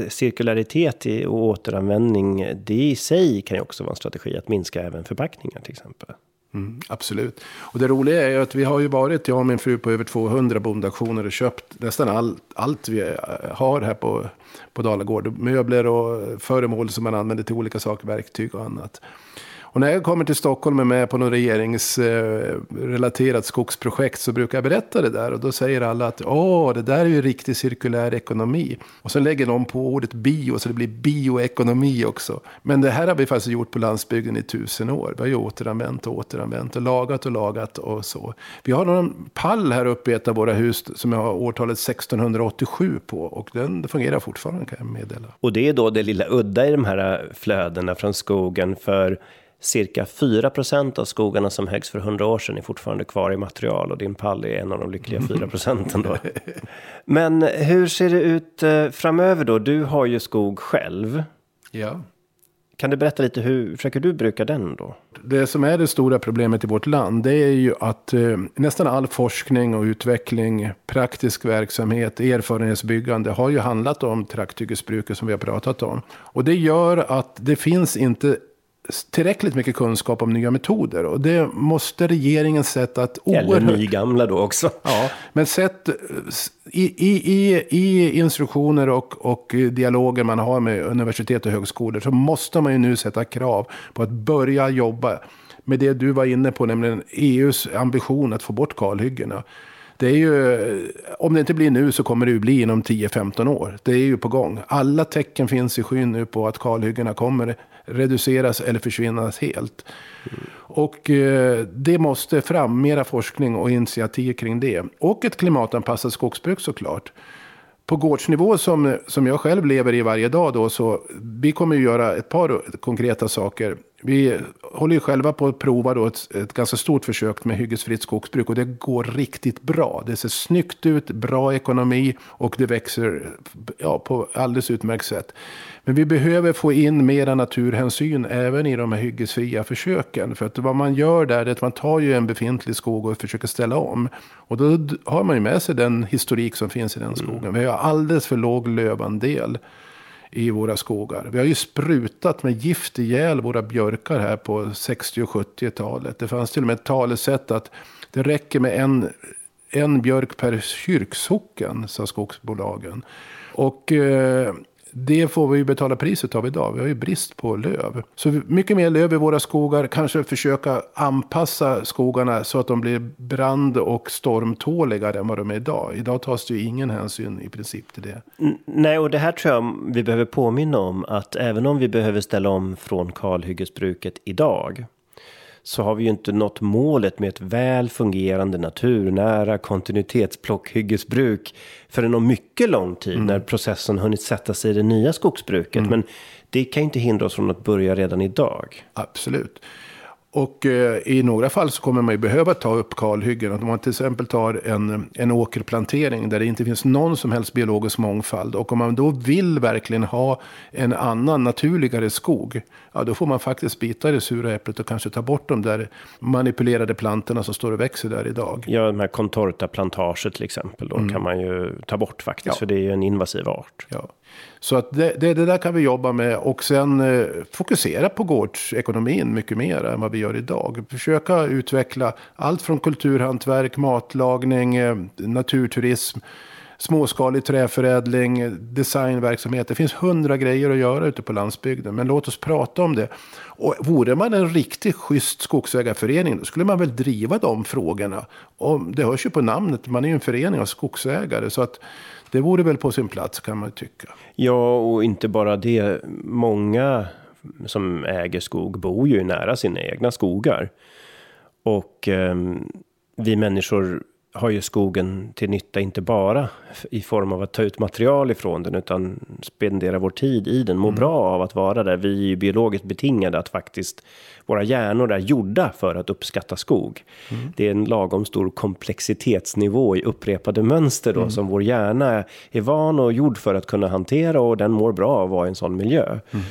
cirkularitet och återanvändning, det i sig kan ju också vara en strategi att minska även förpackningar till exempel. Mm, absolut. Och det roliga är ju att vi har ju varit, jag och min fru, på över 200 bondaktioner och köpt nästan allt, allt vi eh, har här på, på Dalagård. Möbler och eh, föremål som man använder till olika saker, verktyg och annat. Och när jag kommer till Stockholm och är med på något regeringsrelaterat skogsprojekt så brukar jag berätta det där. Och då säger alla att åh, det där är ju riktig cirkulär ekonomi. Och så lägger de på ordet bio så det blir bioekonomi också. Men det här har vi faktiskt gjort på landsbygden i tusen år. Vi har ju återanvänt och återanvänt och lagat och lagat och så. Vi har någon pall här uppe i ett av våra hus som jag har årtalet 1687 på. Och den fungerar fortfarande kan jag meddela. Och det är då det lilla udda i de här flödena från skogen. För cirka 4 procent av skogarna som höggs för 100 år sedan är fortfarande kvar i material. Och din pall är en av de lyckliga 4 procenten då. Men hur ser det ut eh, framöver då? Du har ju skog själv. Ja. Kan du berätta lite hur försöker du bruka den då? Det som är det stora problemet i vårt land det är ju att eh, nästan all forskning och utveckling, praktisk verksamhet, erfarenhetsbyggande har ju handlat om trakthyggesbruket som vi har pratat om. Och det gör att det finns inte tillräckligt mycket kunskap om nya metoder. Och det måste regeringen sätta att oerhört... Eller nygamla då också. Ja, men sett i, i, i, i instruktioner och, och dialoger man har med universitet och högskolor så måste man ju nu sätta krav på att börja jobba med det du var inne på, nämligen EUs ambition att få bort kalhyggena. Det är ju, om det inte blir nu så kommer det ju bli inom 10-15 år. Det är ju på gång. Alla tecken finns i skyn nu på att kalhyggena kommer reduceras eller försvinnas helt. Mm. Och eh, det måste fram mera forskning och initiativ kring det. Och ett klimatanpassat skogsbruk såklart. På gårdsnivå som, som jag själv lever i varje dag då så vi kommer ju göra ett par konkreta saker. Vi håller ju själva på att prova då ett, ett ganska stort försök med hyggesfritt skogsbruk och det går riktigt bra. Det ser snyggt ut, bra ekonomi och det växer ja, på alldeles utmärkt sätt. Men vi behöver få in mera naturhänsyn även i de här hyggesfria försöken. För att vad man gör där är att man tar ju en befintlig skog och försöker ställa om. Och då har man ju med sig den historik som finns i den skogen. Vi har alldeles för låg lövandel i våra skogar. Vi har ju sprutat med gift ihjäl våra björkar här på 60 och 70-talet. Det fanns till och med ett talesätt att det räcker med en, en björk per kyrksocken, sa skogsbolagen. Och eh, det får vi betala priset av idag. Vi har ju brist på löv. Så mycket mer löv i våra skogar. Kanske försöka anpassa skogarna så att de blir brand och stormtåligare än vad de är idag. Idag tas det ju ingen hänsyn i princip till det. Nej, och det här tror jag vi behöver påminna om. Att även om vi behöver ställa om från kalhyggesbruket idag så har vi ju inte nått målet med ett väl fungerande naturnära kontinuitetsplockhyggesbruk förrän om mycket lång tid mm. när processen hunnit sätta sig i det nya skogsbruket. Mm. Men det kan inte hindra oss från att börja redan idag. Absolut. Och eh, i några fall så kommer man ju behöva ta upp kalhyggen. Om man till exempel tar en, en åkerplantering där det inte finns någon som helst biologisk mångfald. Och om man då vill verkligen ha en annan naturligare skog. Ja, då får man faktiskt bita det sura äpplet och kanske ta bort de där manipulerade plantorna som står och växer där idag. Ja, de här contorta-plantager till exempel. Då mm. kan man ju ta bort faktiskt. Ja. För det är ju en invasiv art. Ja. Så att det, det, det, där kan vi jobba med och sen eh, fokusera på gårdsekonomin mycket mer än vad vi gör idag. Försöka utveckla allt från kulturhantverk, matlagning, eh, naturturism, småskalig träförädling, designverksamhet. Det finns hundra grejer att göra ute på landsbygden. Men låt oss prata om det. Och vore man en riktigt schysst skogsägarförening då skulle man väl driva de frågorna. Och det hörs ju på namnet, man är ju en förening av skogsägare. Så att det vore väl på sin plats kan man tycka. Ja, och inte bara det. Många som äger skog bor ju nära sina egna skogar. Och eh, vi människor har ju skogen till nytta, inte bara i form av att ta ut material ifrån den, utan spendera vår tid i den, må mm. bra av att vara där. Vi är ju biologiskt betingade att faktiskt, våra hjärnor är gjorda för att uppskatta skog. Mm. Det är en lagom stor komplexitetsnivå i upprepade mönster då, mm. som vår hjärna är van och gjord för att kunna hantera och den mår bra av att vara i en sån miljö. Mm.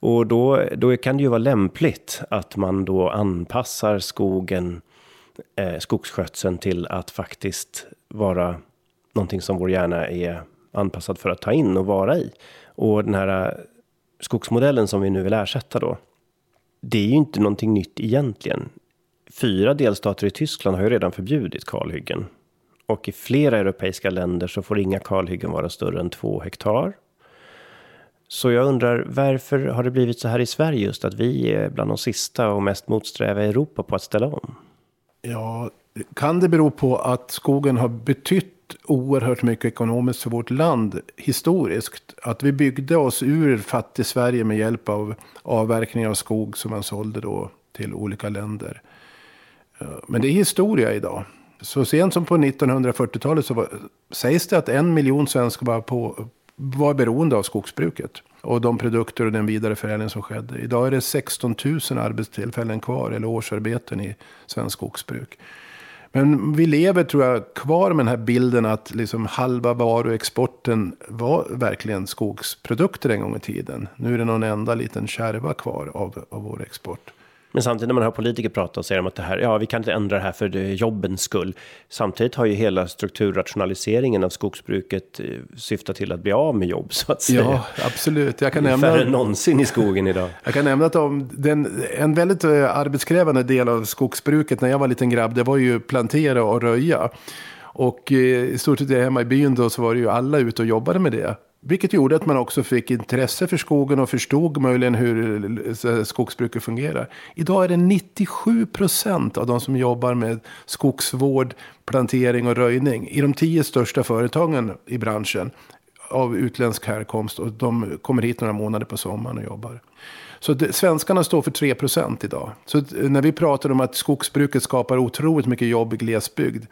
Och då, då kan det ju vara lämpligt att man då anpassar skogen eh, skogsskötseln till att faktiskt vara någonting som vår hjärna är anpassad för att ta in och vara i. Och den här eh, skogsmodellen som vi nu vill ersätta då. Det är ju inte någonting nytt egentligen. Fyra delstater i Tyskland har ju redan förbjudit kalhyggen. Och i flera europeiska länder så får inga kalhyggen vara större än två hektar. Så jag undrar, varför har det blivit så här i Sverige just att vi är bland de sista och mest motsträviga i Europa på att ställa om? Ja, kan det bero på att skogen har betytt oerhört mycket ekonomiskt för vårt land historiskt. Att vi byggde oss ur fattig Sverige med hjälp av avverkning av skog som man sålde då till olika länder. Men det är historia idag. Så sent som på 1940-talet så var, sägs det att en miljon svenskar var, på, var beroende av skogsbruket. Och de produkter och den vidareförädling som skedde. Idag är det 16 000 arbetstillfällen kvar, eller årsarbeten i svensk skogsbruk. Men vi lever, tror jag, kvar med den här bilden att liksom halva varuexporten var verkligen skogsprodukter en gång i tiden. Nu är det någon enda liten kärva kvar av, av vår export. Men samtidigt när man hör politiker prata och säger att det här, ja, vi kan inte ändra det här för jobbens skull. Samtidigt har ju hela strukturrationaliseringen av skogsbruket eh, syftat till att bli av med jobb så att säga. Ja, absolut. Jag kan nämna... Färre än någonsin i skogen idag. Jag kan nämna att om den, en väldigt eh, arbetskrävande del av skogsbruket när jag var liten grabb, det var ju plantera och röja. Och eh, i stort sett hemma i byn då så var det ju alla ute och jobbade med det. Vilket gjorde att man också fick intresse för skogen och förstod möjligen hur eh, skogsbruket fungerar. Idag är det 97 procent av de som jobbar med skogsvård, plantering och röjning i de tio största företagen i branschen av utländsk härkomst. Och de kommer hit några månader på sommaren och jobbar. Så det, svenskarna står för 3 procent idag. Så eh, när vi pratar om att skogsbruket skapar otroligt mycket jobb i glesbygd.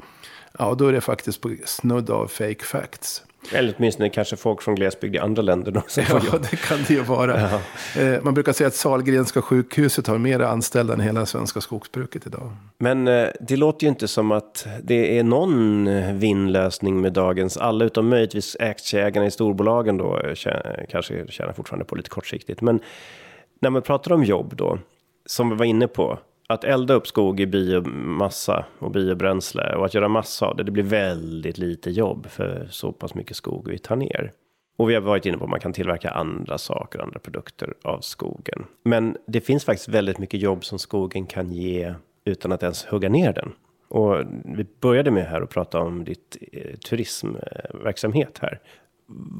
Ja, då är det faktiskt på snudd av fake facts. Eller åtminstone kanske folk från glesbygd i andra länder. Då, ja, det kan det ju vara. Ja. Eh, man brukar säga att Salgrenska sjukhuset har mer anställda än hela svenska skogsbruket idag. Men eh, det låter ju inte som att det är någon vinnlösning med dagens, alla utom möjligtvis aktieägarna i storbolagen då, kanske tjänar fortfarande på lite kortsiktigt. Men när man pratar om jobb då, som vi var inne på, att elda upp skog i biomassa och biobränsle och att göra massa av det, det blir väldigt lite jobb för så pass mycket skog vi tar ner. Och vi har varit inne på att man kan tillverka andra saker, andra produkter av skogen. Men det finns faktiskt väldigt mycket jobb som skogen kan ge utan att ens hugga ner den. Och vi började med här att prata om ditt eh, turismverksamhet här.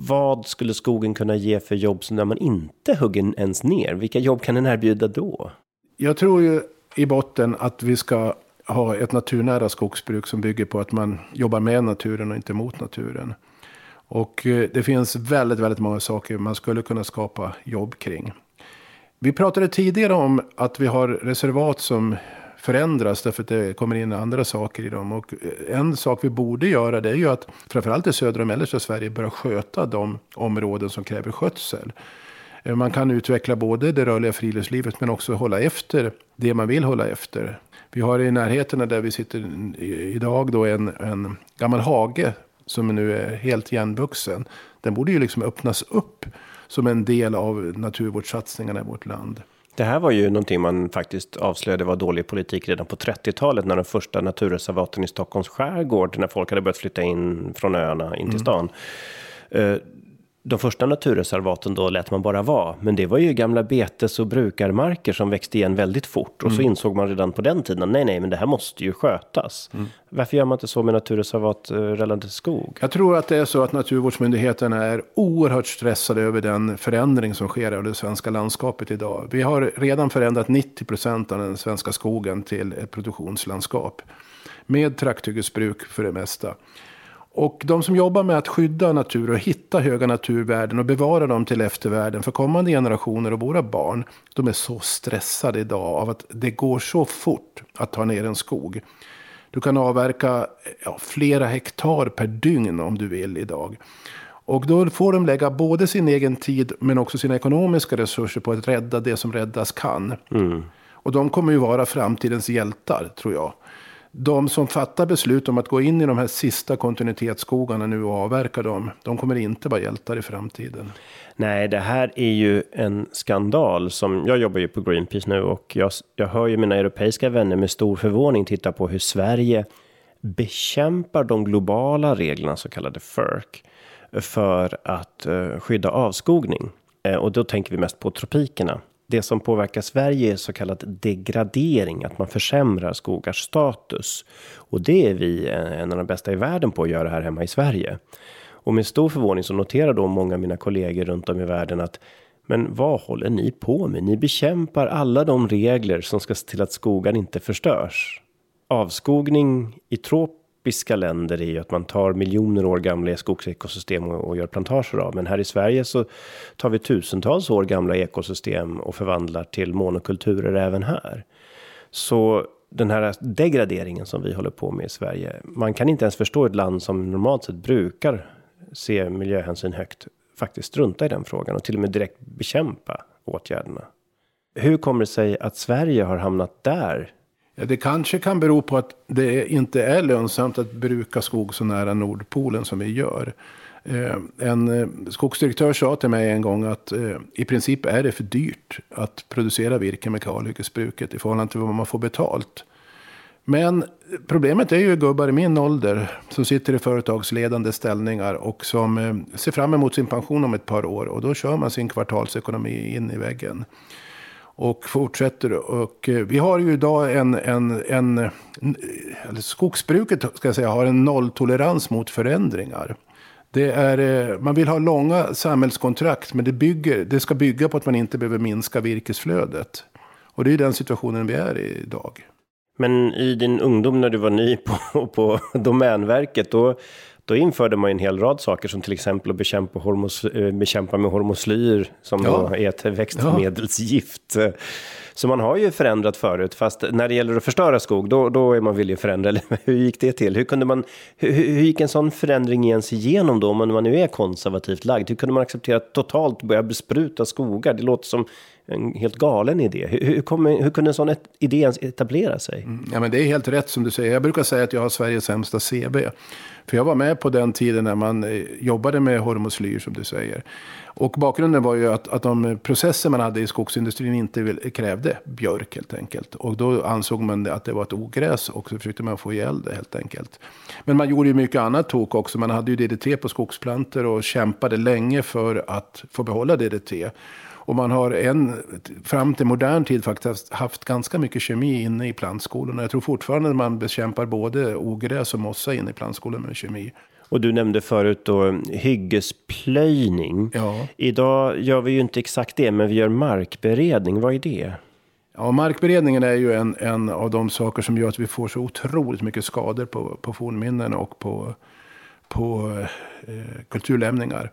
Vad skulle skogen kunna ge för jobb när man inte hugger ens ner? Vilka jobb kan den erbjuda då? Jag tror ju i botten att vi ska ha ett naturnära skogsbruk som bygger på att man jobbar med naturen och inte mot naturen. Och eh, det finns väldigt, väldigt många saker man skulle kunna skapa jobb kring. Vi pratade tidigare om att vi har reservat som förändras därför att det kommer in andra saker i dem. Och eh, en sak vi borde göra det är ju att framförallt i södra och mellersta Sverige börja sköta de områden som kräver skötsel. Eh, man kan utveckla både det rörliga friluftslivet men också hålla efter det man vill hålla efter. Vi har i närheten där vi sitter idag då en, en gammal hage som nu är helt igenvuxen. Den borde ju liksom öppnas upp som en del av naturvårdssatsningarna i vårt land. Det här var ju någonting man faktiskt avslöjade var dålig politik redan på 30-talet när de första naturreservaten i Stockholms skärgård, när folk hade börjat flytta in från öarna in till mm. stan. Mm de första naturreservaten då lät man bara vara. Men det var ju gamla betes och brukarmarker som växte igen väldigt fort. Och mm. så insåg man redan på den tiden, nej nej men det här måste ju skötas. Mm. Varför gör man inte så med naturreservat eh, relativt skog? Jag tror att det är så att naturvårdsmyndigheterna är oerhört stressade över den förändring som sker av det svenska landskapet idag. Vi har redan förändrat 90 procent av den svenska skogen till ett produktionslandskap. Med trakthyggesbruk för det mesta. Och de som jobbar med att skydda natur och hitta höga naturvärden och bevara dem till eftervärlden för kommande generationer och våra barn. De är så stressade idag av att det går så fort att ta ner en skog. Du kan avverka ja, flera hektar per dygn om du vill idag. Och då får de lägga både sin egen tid men också sina ekonomiska resurser på att rädda det som räddas kan. Mm. Och de kommer ju vara framtidens hjältar tror jag de som fattar beslut om att gå in i de här sista kontinuitetsskogarna nu och avverka dem, de kommer inte vara hjältar i framtiden. Nej, det här är ju en skandal som jag jobbar ju på Greenpeace nu och jag, jag hör ju mina europeiska vänner med stor förvåning titta på hur Sverige bekämpar de globala reglerna, så kallade FERC, för att eh, skydda avskogning. Eh, och då tänker vi mest på tropikerna det som påverkar Sverige är så kallad degradering, att man försämrar skogars status. Och det är vi eh, en av de bästa i världen på att göra här hemma i Sverige. Och med stor förvåning så noterar då många av mina kollegor runt om i världen att men vad håller ni på med? Ni bekämpar alla de regler som ska se till att skogen inte förstörs. Avskogning i tropiska länder är ju att man tar miljoner år gamla skogsekosystem och, och gör plantager av. Men här i Sverige så tar vi tusentals år gamla ekosystem och förvandlar till monokulturer även här. Så den här degraderingen som vi håller på med i Sverige. Man kan inte ens förstå ett land som normalt sett brukar se miljöhänsyn högt faktiskt strunta i den frågan och till och med direkt bekämpa åtgärderna. Hur kommer det sig att Sverige har hamnat där? Ja, det kanske kan bero på att det inte är lönsamt att bruka skog så nära Nordpolen som vi gör. Eh, en eh, skogsdirektör sa till mig en gång att eh, i princip är det för dyrt att producera virke med kalhyggesbruket i förhållande till vad man får betalt. Men problemet är ju gubbar i min ålder som sitter i företagsledande ställningar och som ser fram emot sin pension om ett par år. Och då kör man sin kvartalsekonomi in i väggen. Och fortsätter. Och eh, vi har ju idag en, en, en eller skogsbruket ska jag säga, har en nolltolerans mot förändringar. Det är, eh, man vill ha långa samhällskontrakt men det, bygger, det ska bygga på att man inte behöver minska virkesflödet. Och det är den situationen vi är i idag. Men i din ungdom när du var ny på, på Domänverket, då, då införde man en hel rad saker som till exempel att bekämpa, hormos, eh, bekämpa med hormoslyr som ja. är ett växtmedelsgift. Ja. Så man har ju förändrat förut, fast när det gäller att förstöra skog, då, då är man villig att förändra. hur gick det till? Hur, kunde man, hur, hur gick en sån förändring ens igenom då, om man nu är konservativt lagd? Hur kunde man acceptera att totalt börja bespruta skogar? Det låter som en helt galen idé. Hur, hur, kommer, hur kunde en sån ett, idé ens etablera sig? Mm, ja, men det är helt rätt som du säger. Jag brukar säga att jag har Sveriges sämsta CB. För jag var med på den tiden när man eh, jobbade med hormoslyr som du säger. Och bakgrunden var ju att, att de processer man hade i skogsindustrin inte krävde björk helt enkelt. Och då ansåg man att det var ett ogräs och så försökte man få ihjäl det helt enkelt. Men man gjorde ju mycket annat tok också. Man hade ju DDT på skogsplantor och kämpade länge för att få behålla DDT. Och man har en, fram till modern tid faktiskt haft ganska mycket kemi inne i plantskolorna. Jag tror fortfarande man bekämpar både ogräs och mossa inne i plantskolorna med kemi. Och du nämnde förut då hyggesplöjning. Ja. Idag gör vi ju inte exakt det, men vi gör markberedning. Vad är det? Ja, markberedningen är ju en, en av de saker som gör att vi får så otroligt mycket skador på, på fornminnen och på, på eh, kulturlämningar.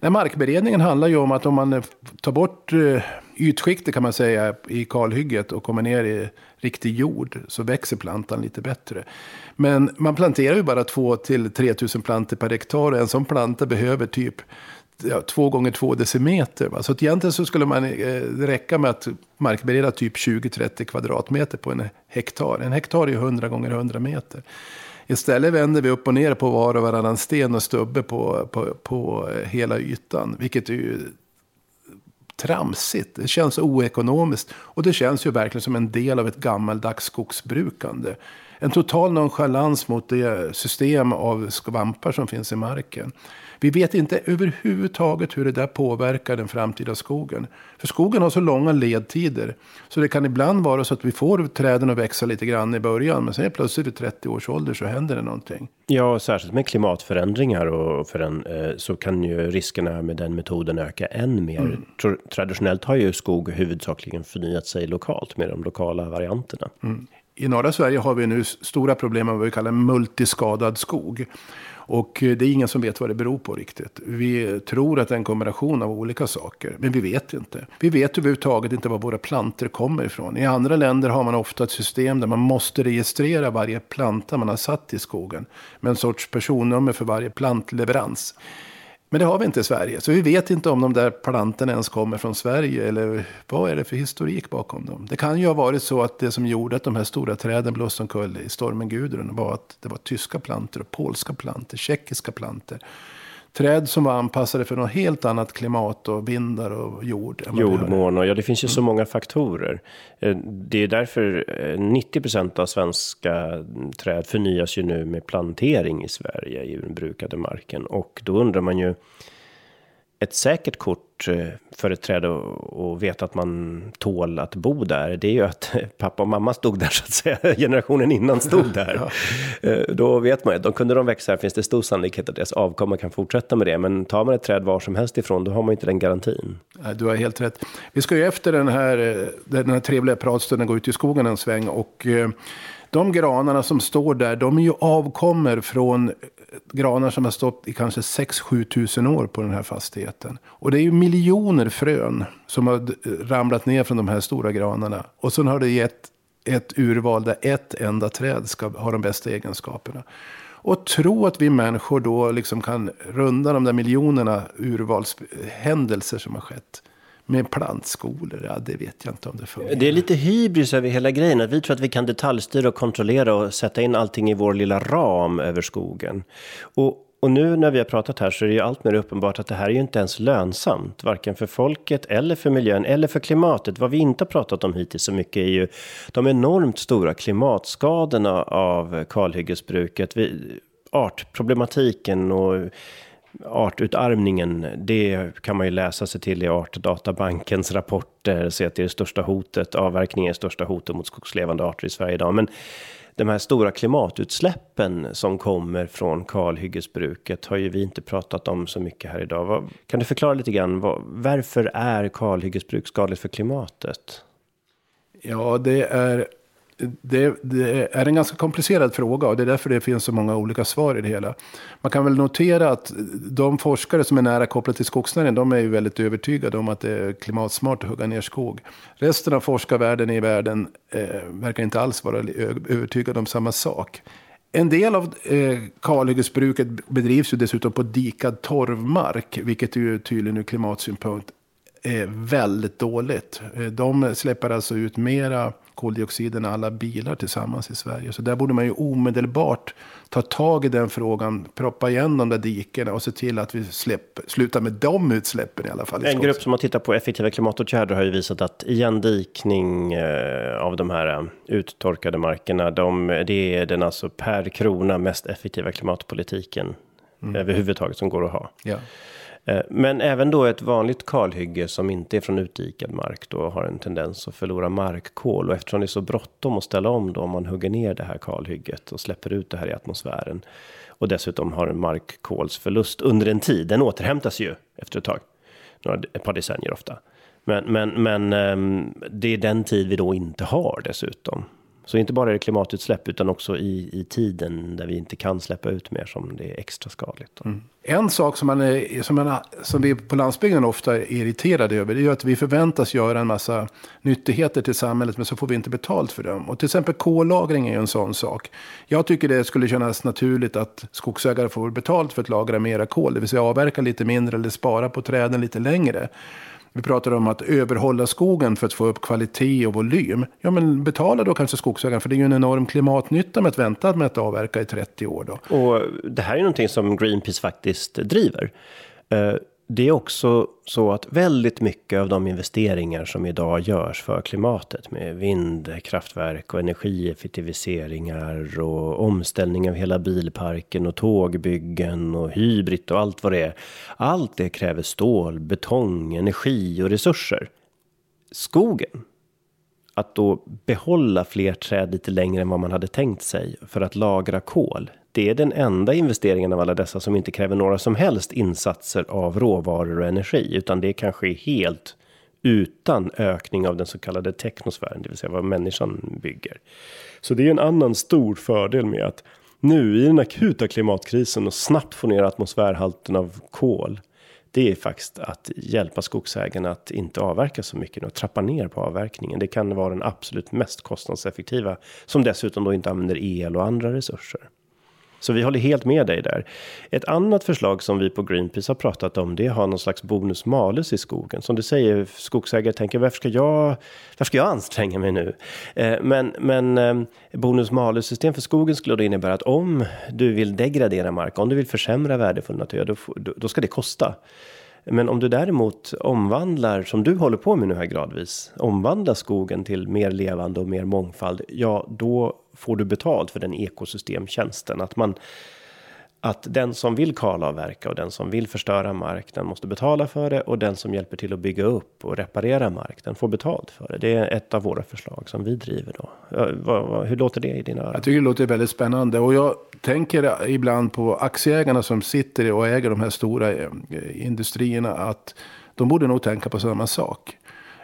Nej, markberedningen handlar ju om att om man tar bort eh, ytskiktet kan man säga i kalhygget och kommer ner i riktig jord så växer plantan lite bättre. Men man planterar ju bara 2 till 3 000 plantor per hektar och en sån planta behöver typ ja, två gånger två decimeter. Va? Så att egentligen så skulle man eh, räcka med att markbereda typ 20-30 kvadratmeter på en hektar. En hektar är 100 gånger 100 meter. Istället vänder vi upp och ner på var och varannan sten och stubbe på, på, på hela ytan. Vilket är ju tramsigt. Det känns oekonomiskt. Och det känns ju verkligen som en del av ett gammaldags skogsbrukande. En total nonchalans mot det system av skvampar som finns i marken. Vi vet inte överhuvudtaget hur det där påverkar den framtida skogen. För skogen har så långa ledtider. Så det kan ibland vara så att vi får träden att växa lite grann i början. Men sen plötsligt vid 30 års ålder så händer det någonting. Ja, särskilt med klimatförändringar och för en, eh, så kan ju riskerna med den metoden öka än mer. Mm. Traditionellt har ju skog huvudsakligen förnyat sig lokalt med de lokala varianterna. Mm. I norra Sverige har vi nu stora problem med vad vi kallar multiskadad skog. Och eh, det är ingen som vet vad det beror på riktigt. Vi tror att det är en kombination av olika saker, men vi vet inte. Vi vet överhuvudtaget inte var våra planter kommer ifrån. I andra länder har man ofta ett system där man måste registrera varje planta man har satt i skogen. Med en sorts personnummer för varje plantleverans. Men det har vi inte i Sverige. Så vi vet inte om de där plantorna ens kommer från Sverige. Eller vad är det för historik bakom dem. Det kan ju ha varit så att det som gjorde att de här stora träden blåste omkull i stormen Gudrun var att det var tyska plantor, polska plantor, tjeckiska plantor träd som var anpassade för något helt annat klimat och vindar och jord. Jordmån och ja, det finns ju så många faktorer. Eh, det är därför eh, 90 procent av svenska mm, träd förnyas ju nu med plantering i Sverige i den brukade marken. Och då undrar man ju, ett säkert kort eh, för ett träd och veta att man tål att bo där, det är ju att pappa och mamma stod där så att säga, generationen innan stod där. ja. Eh, då vet man ju, de kunde de växa här finns det stor sannolikhet att deras avkomma kan fortsätta med det. Men tar man ett träd var som helst ifrån, då har man inte den garantin. Du har helt rätt. Vi ska ju efter den här, eh, den här trevliga pratstunden gå ut i skogen en sväng och de granarna som står där, de är ju avkommer från granar som har stått i kanske 6-7 tusen år på den här fastigheten. Och det är ju miljoner frön som har ramlat ner från de här stora granarna. Och sen har det gett ett urval där ett enda träd ska ha de bästa egenskaperna. Och tro att vi människor då liksom kan runda de där miljonerna urvalshändelser som har skett med plantskolor, ja, det vet jag inte om det funkar. Det är lite hybris över hela grejen. att Vi tror att vi kan detaljstyra och kontrollera och sätta in allting i vår lilla ram över skogen. Och, och nu när vi har pratat här så är det ju allt mer uppenbart att det här är ju inte ens lönsamt. Varken för folket eller för miljön eller för klimatet. Vad vi inte har pratat om hittills så mycket är ju de enormt stora klimatskadorna av kalhyggesbruket. Artproblematiken och artutarmningen, det kan man ju läsa sig till i Artdatabankens rapporter, se att det är det största hotet, avverkningen är det största hotet mot skogslevande arter i Sverige idag. Men de här stora klimatutsläppen som kommer från kalhyggesbruket har ju vi inte pratat om så mycket här idag. Kan du förklara lite grann, varför är kalhyggesbruk skadligt för klimatet? Ja, det är det, det, är en ganska komplicerad fråga och det är därför det finns så många olika svar i det hela. Man kan väl notera att de forskare som är nära kopplade till skogsnäringen, de är ju väldigt övertygade om att det är klimatsmart att hugga ner skog. Resten av forskarvärlden i världen eh, verkar inte alls vara övertygade om samma sak. En del av eh, kalhyggesbruket bedrivs ju dessutom på dikad torvmark, vilket ju tydligen ur klimatsynpunkt väldigt dåligt. Eh, de släpper alltså ut mera koldioxiden än alla bilar tillsammans i Sverige. Så där borde man ju omedelbart ta tag i den frågan, proppa igen de där dikena och se till att vi släpp, slutar med de utsläppen i alla fall. En grupp som har tittat på effektiva klimatåtgärder har ju visat att igendikning eh, av de här eh, uttorkade markerna, de, det är den alltså per krona mest effektiva klimatpolitiken mm. överhuvudtaget som går att ha. Ja. Eh, men även då ett vanligt kalhygge som inte är från utdikad mark då har en tendens att förlora markkol. Och eftersom det är så bråttom att ställa om då om man hugger ner det här kalhygget och släpper ut det här i atmosfären. Och dessutom har en markkolsförlust under en tid. Den återhämtas ju efter ett tag. Några, ett par decennier ofta. Men, men, men ehm, det är den tid vi då inte har dessutom. Så inte bara är det klimatutsläpp utan också i, i tiden där vi inte kan släppa ut mer som det är extra skadligt. Mm. En sak som, man är, som, man, som vi på landsbygden ofta är irriterade över det är att vi förväntas göra en massa nyttigheter till samhället men så får vi inte betalt för dem. Och till exempel kollagring är ju en sån sak. Jag tycker det skulle kännas naturligt att skogsägare får betalt för att lagra mera kol, det vill säga avverka lite mindre eller spara på träden lite längre. Vi pratar om att överhålla skogen för att få upp kvalitet och volym. Ja, men betala då kanske skogsägaren, för det är ju en enorm klimatnytta med att vänta med att avverka i 30 år. Då. Och det här är någonting som Greenpeace faktiskt driver. Eh, det är också så att väldigt mycket av de investeringar som idag görs för klimatet med vindkraftverk och energieffektiviseringar och omställning av hela bilparken och tågbyggen och hybrid och allt vad det är. Allt det kräver stål, betong, energi och resurser. Skogen. Att då behålla fler träd lite längre än vad man hade tänkt sig för att lagra kol det är den enda investeringen av alla dessa som inte kräver några som helst insatser av råvaror och energi, utan det kan ske helt utan ökning av den så kallade teknosfären, det vill säga vad människan bygger. Så det är en annan stor fördel med att nu i den akuta klimatkrisen och snabbt få ner atmosfärhalten av kol. Det är faktiskt att hjälpa skogsägarna att inte avverka så mycket och trappa ner på avverkningen. Det kan vara den absolut mest kostnadseffektiva som dessutom då inte använder el och andra resurser. Så vi håller helt med dig där. Ett annat förslag som vi på Greenpeace har pratat om, det är att ha någon slags bonus malus i skogen. Som du säger, skogsägare tänker varför ska jag, varför ska jag anstränga mig nu? Eh, men, men eh, bonus malus system för skogen skulle då innebära att om du vill degradera mark, om du vill försämra värdefull natur, då, då ska det kosta. Men om du däremot omvandlar, som du håller på med nu här gradvis, omvandlar skogen till mer levande och mer mångfald, ja då får du betalt för den ekosystemtjänsten. Att man, att den som vill kalavverka och den som vill förstöra mark, den måste betala för det och den som hjälper till att bygga upp och reparera mark, den får betalt för det. Det är ett av våra förslag som vi driver då. Hur låter det i dina öron? Jag tycker det låter väldigt spännande och jag tänker ibland på aktieägarna som sitter och äger de här stora eh, industrierna att de borde nog tänka på samma sak.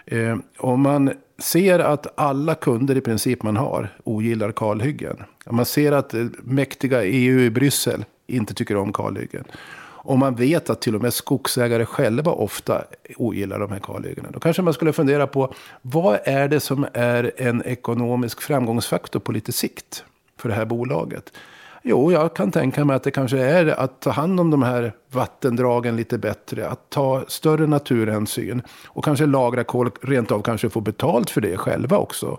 Eh, om man ser att alla kunder i princip man har ogillar kalhyggen. Om man ser att eh, mäktiga EU i Bryssel inte tycker om kalhyggen. Om man vet att till och med skogsägare själva ofta ogillar de här kalhyggena. Då kanske man skulle fundera på vad är det som är en ekonomisk framgångsfaktor på lite sikt för det här bolaget. Jo, jag kan tänka mig att det kanske är att ta hand om de här vattendragen lite bättre. Att ta större naturhänsyn. Och kanske lagra kol, rent av kanske få betalt för det själva också.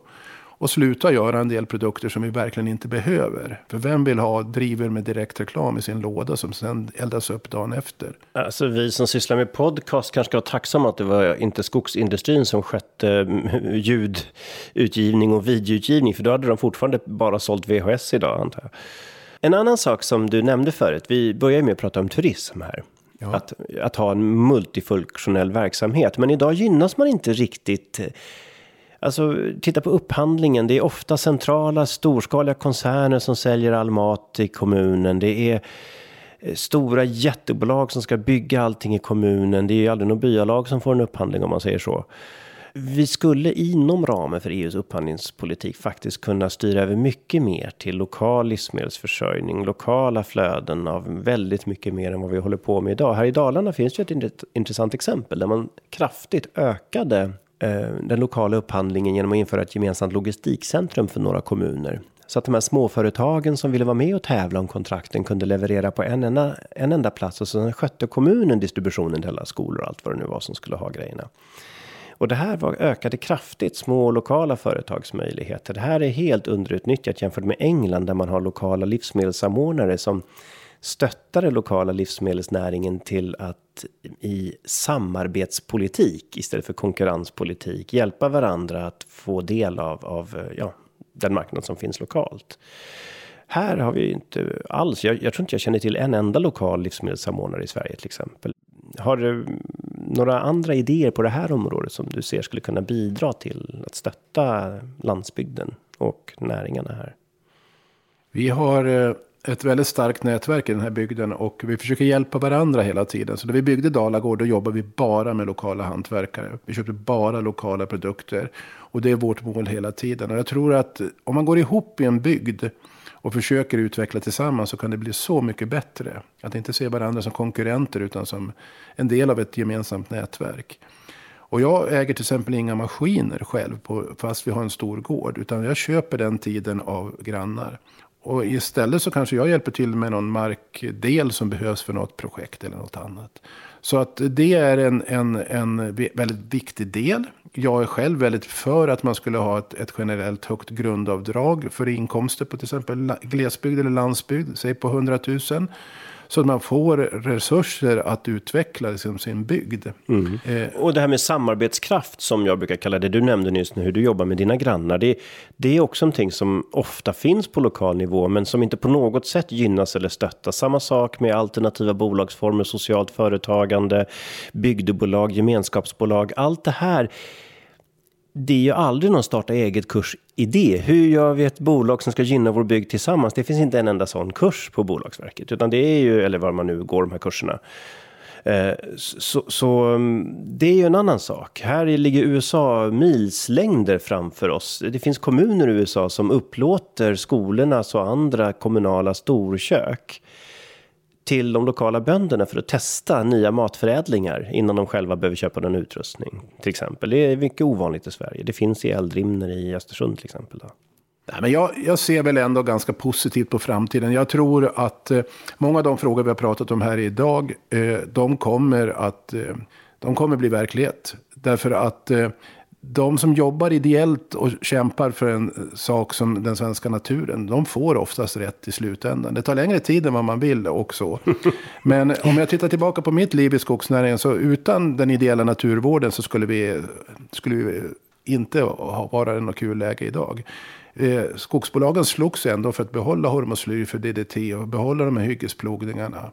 Och sluta göra en del produkter som vi verkligen inte behöver. För vem vill ha driver med direktreklam i sin låda som sen eldas upp dagen efter? Alltså vi som sysslar med podcast kanske ska vara tacksamma att det var inte skogsindustrin som skötte mm, ljudutgivning och videoutgivning. För då hade de fortfarande bara sålt VHS idag antar jag. En annan sak som du nämnde förut, vi börjar med att prata om turism här. Ja. Att, att ha en multifunktionell verksamhet. Men idag gynnas man inte riktigt Alltså, titta på upphandlingen. Det är ofta centrala, storskaliga koncerner som säljer all mat i kommunen. Det är eh, stora jättebolag som ska bygga allting i kommunen. Det är ju aldrig något byalag som får en upphandling om man säger så. Vi skulle inom ramen för EUs upphandlingspolitik faktiskt kunna styra över mycket mer till lokal livsmedelsförsörjning, lokala flöden av väldigt mycket mer än vad vi håller på med idag. Här i Dalarna finns ju ett intressant exempel där man kraftigt ökade Eh, den lokala upphandlingen genom att införa ett gemensamt logistikcentrum för några kommuner. Så att de här småföretagen som ville vara med och tävla om kontrakten kunde leverera på en enda, en enda plats och sen skötte kommunen distributionen till alla skolor och allt vad det nu var som skulle ha grejerna. Och det här var, ökade kraftigt små lokala företags möjligheter. Det här är helt underutnyttjat jämfört med England där man har lokala livsmedelssamordnare som stötta den lokala livsmedelsnäringen till att i samarbetspolitik istället för konkurrenspolitik hjälpa varandra att få del av, av eh, ja, den marknad som finns lokalt. Här har vi inte alls. Jag, jag tror inte jag känner till en enda lokal livsmedelssamordnare i Sverige till exempel. Har du några andra idéer på det här området som du ser skulle kunna bidra till att stötta landsbygden och näringarna här? Vi har eh, ett väldigt starkt nätverk i den här bygden och vi försöker hjälpa varandra hela tiden. Så när vi byggde Dalagård då jobbade vi bara med lokala hantverkare. Vi köpte bara lokala produkter. Och det är vårt mål hela tiden. Och jag tror att om man går ihop i en bygd och försöker utveckla tillsammans så kan det bli så mycket bättre. Att inte se varandra som konkurrenter utan som en del av ett gemensamt nätverk. Och jag äger till exempel inga maskiner själv på, fast vi har en stor gård. Utan jag köper den tiden av grannar. Och istället så kanske jag hjälper till med någon markdel som behövs för något projekt eller något annat. Så att det är en, en, en väldigt viktig del. Jag är själv väldigt för att man skulle ha ett, ett generellt högt grundavdrag för inkomster på till exempel glesbygd eller landsbygd. Säg på 100 000. Så att man får resurser att utveckla liksom, sin bygd. Mm. Eh. Och det här med samarbetskraft som jag brukar kalla det. Du nämnde nyss hur du jobbar med dina grannar. Det, det är också någonting som ofta finns på lokal nivå. Men som inte på något sätt gynnas eller stöttas. Samma sak med alternativa bolagsformer, socialt företagande, bygdebolag, gemenskapsbolag. Allt det här det är ju aldrig någon starta eget kurs i det. Hur gör vi ett bolag som ska gynna vår bygd tillsammans? Det finns inte en enda sån kurs på Bolagsverket, utan det är ju, eller var man nu går de här kurserna. Eh, så, så, mm, det är ju en annan sak. Här ligger USA milslängder framför oss. Det finns kommuner i USA som upplåter skolornas och andra kommunala storkök till de lokala bönderna för att testa nya matförädlingar innan de själva behöver köpa någon utrustning. Till exempel. Det är mycket ovanligt i Sverige. Det finns i Eldrimner i Östersund till exempel. Då. Nej, men jag, jag, ser väl ändå ganska positivt på framtiden. Jag tror att eh, många av de frågor vi har pratat om här idag, eh, de, kommer att, eh, de kommer bli verklighet. Därför att eh, de som jobbar ideellt och kämpar för en sak som den svenska naturen, de får oftast rätt i slutändan. Det tar längre tid än vad man vill också. Men om jag tittar tillbaka på mitt liv i skogsnäringen, så utan den ideella naturvården så skulle vi, skulle vi inte vara något kul läge idag. Eh, skogsbolagen slogs ändå för att behålla hormoslyr för DDT och behålla de här hyggesplogningarna.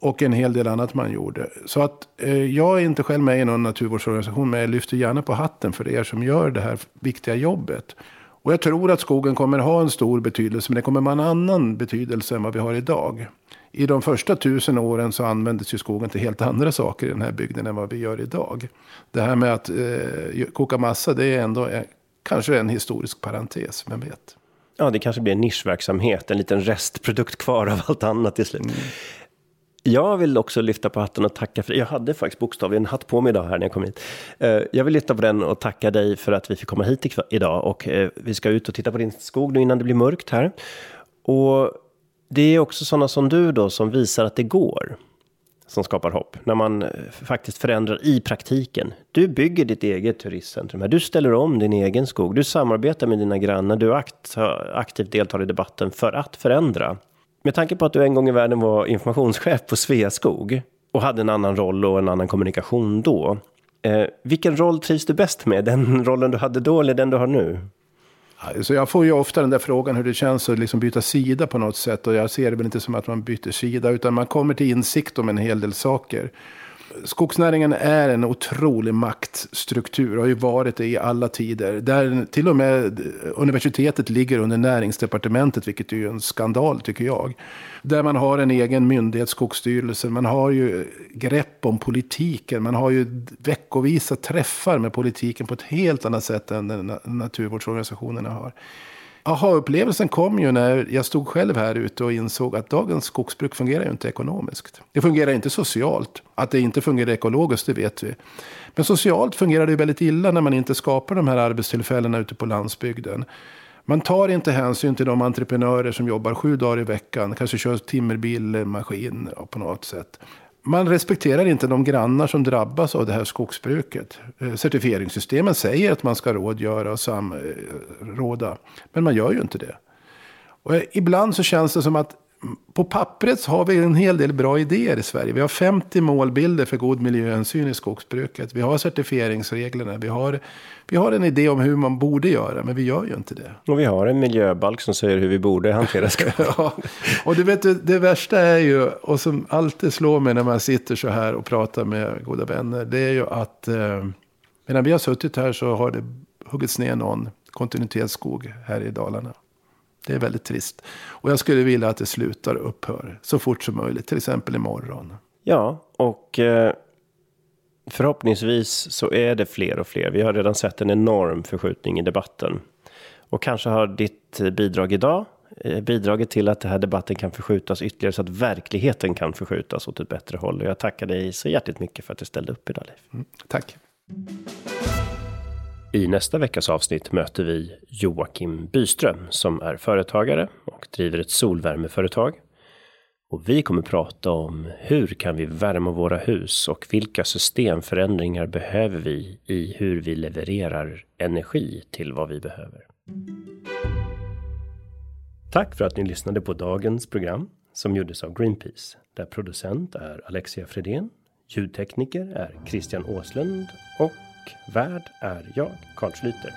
Och en hel del annat man gjorde. Så att eh, jag är inte själv med i någon naturvårdsorganisation. Men jag lyfter gärna på hatten för er som gör det här viktiga jobbet. Och jag tror att skogen kommer ha en stor betydelse. Men det kommer ha en annan betydelse än vad vi har idag. I de första tusen åren så användes ju skogen till helt andra saker i den här bygden än vad vi gör idag. Det här med att eh, koka massa det är ändå eh, kanske en historisk parentes, vem vet. Ja, det kanske blir en nischverksamhet, en liten restprodukt kvar av allt annat till slut. Mm. Jag vill också lyfta på hatten och tacka för, jag hade faktiskt bokstavligen hatt på mig idag här när jag kom hit. Eh, jag vill lyfta på den och tacka dig för att vi fick komma hit idag och eh, vi ska ut och titta på din skog nu innan det blir mörkt här. Och det är också sådana som du då som visar att det går. Som skapar hopp. När man eh, faktiskt förändrar i praktiken. Du bygger ditt eget turistcentrum här. Du ställer om din egen skog. Du samarbetar med dina grannar. Du aktivt deltar i debatten för att förändra. Med tanke på att du en gång i världen var informationschef på Sveaskog och hade en annan roll och en annan kommunikation då. Eh, vilken roll trivs du bäst med? Den rollen du hade då eller den du har nu? Så jag får ju ofta den där frågan hur det känns att liksom byta sida på något sätt. Och jag ser det väl inte som att man byter sida, utan man kommer till insikt om en hel del saker skogsnäringen är en otrolig maktstruktur och har ju varit det i alla tider. Där till och med universitetet ligger under näringsdepartementet, vilket är ju en skandal tycker jag. Där man har en egen myndighet, Skogsstyrelsen. Man har ju grepp om politiken. Man har ju veckovisa träffar med politiken på ett helt annat sätt än naturvårdsorganisationerna har aha-upplevelsen kom ju när jag stod själv här ute och insåg att dagens skogsbruk fungerar ju inte ekonomiskt. Det fungerar inte socialt. Att det inte fungerar ekologiskt, det vet vi. Men socialt fungerar det ju väldigt illa när man inte skapar de här arbetstillfällena ute på landsbygden. Man tar inte hänsyn till de entreprenörer som jobbar sju dagar i veckan, kanske kör timmerbil, maskin på något sätt man respekterar inte de grannar som drabbas av det här skogsbruket. Eh, certifieringssystemen säger att man ska rådgöra och samråda. Eh, men man gör ju inte det. Och eh, ibland så känns det som att på pappret har vi en hel del bra idéer i Sverige. Vi har 50 målbilder för god miljöhänsyn i skogsbruket. Vi har certifieringsreglerna. Vi har, vi har en idé om hur man borde göra, men vi gör ju inte det. Och vi har en miljöbalk som säger hur vi borde hantera skog. ja, och du vet, det värsta är ju, och som alltid slår mig när man sitter så här och pratar med goda vänner, det är ju att eh, medan vi har suttit här så har det huggits ner någon kontinuitetsskog här i Dalarna. Det är väldigt trist. Och jag skulle vilja att det slutar och upphör så fort som möjligt, till exempel imorgon. Ja, och eh, förhoppningsvis så är det fler och fler. Vi har redan sett en enorm förskjutning i debatten. Och kanske har ditt bidrag idag eh, bidragit till att den här debatten kan förskjutas ytterligare så att verkligheten kan förskjutas åt ett bättre håll. Och jag tackar dig så hjärtligt mycket för att du ställde upp idag, Leif. Mm, tack. I nästa veckas avsnitt möter vi Joakim Byström som är företagare och driver ett solvärmeföretag. Och vi kommer prata om hur kan vi värma våra hus och vilka systemförändringar behöver vi i hur vi levererar energi till vad vi behöver. Tack för att ni lyssnade på dagens program som gjordes av Greenpeace där producent är Alexia Fredén, ljudtekniker är Christian Åslund och värd är jag, Carl Schlyter.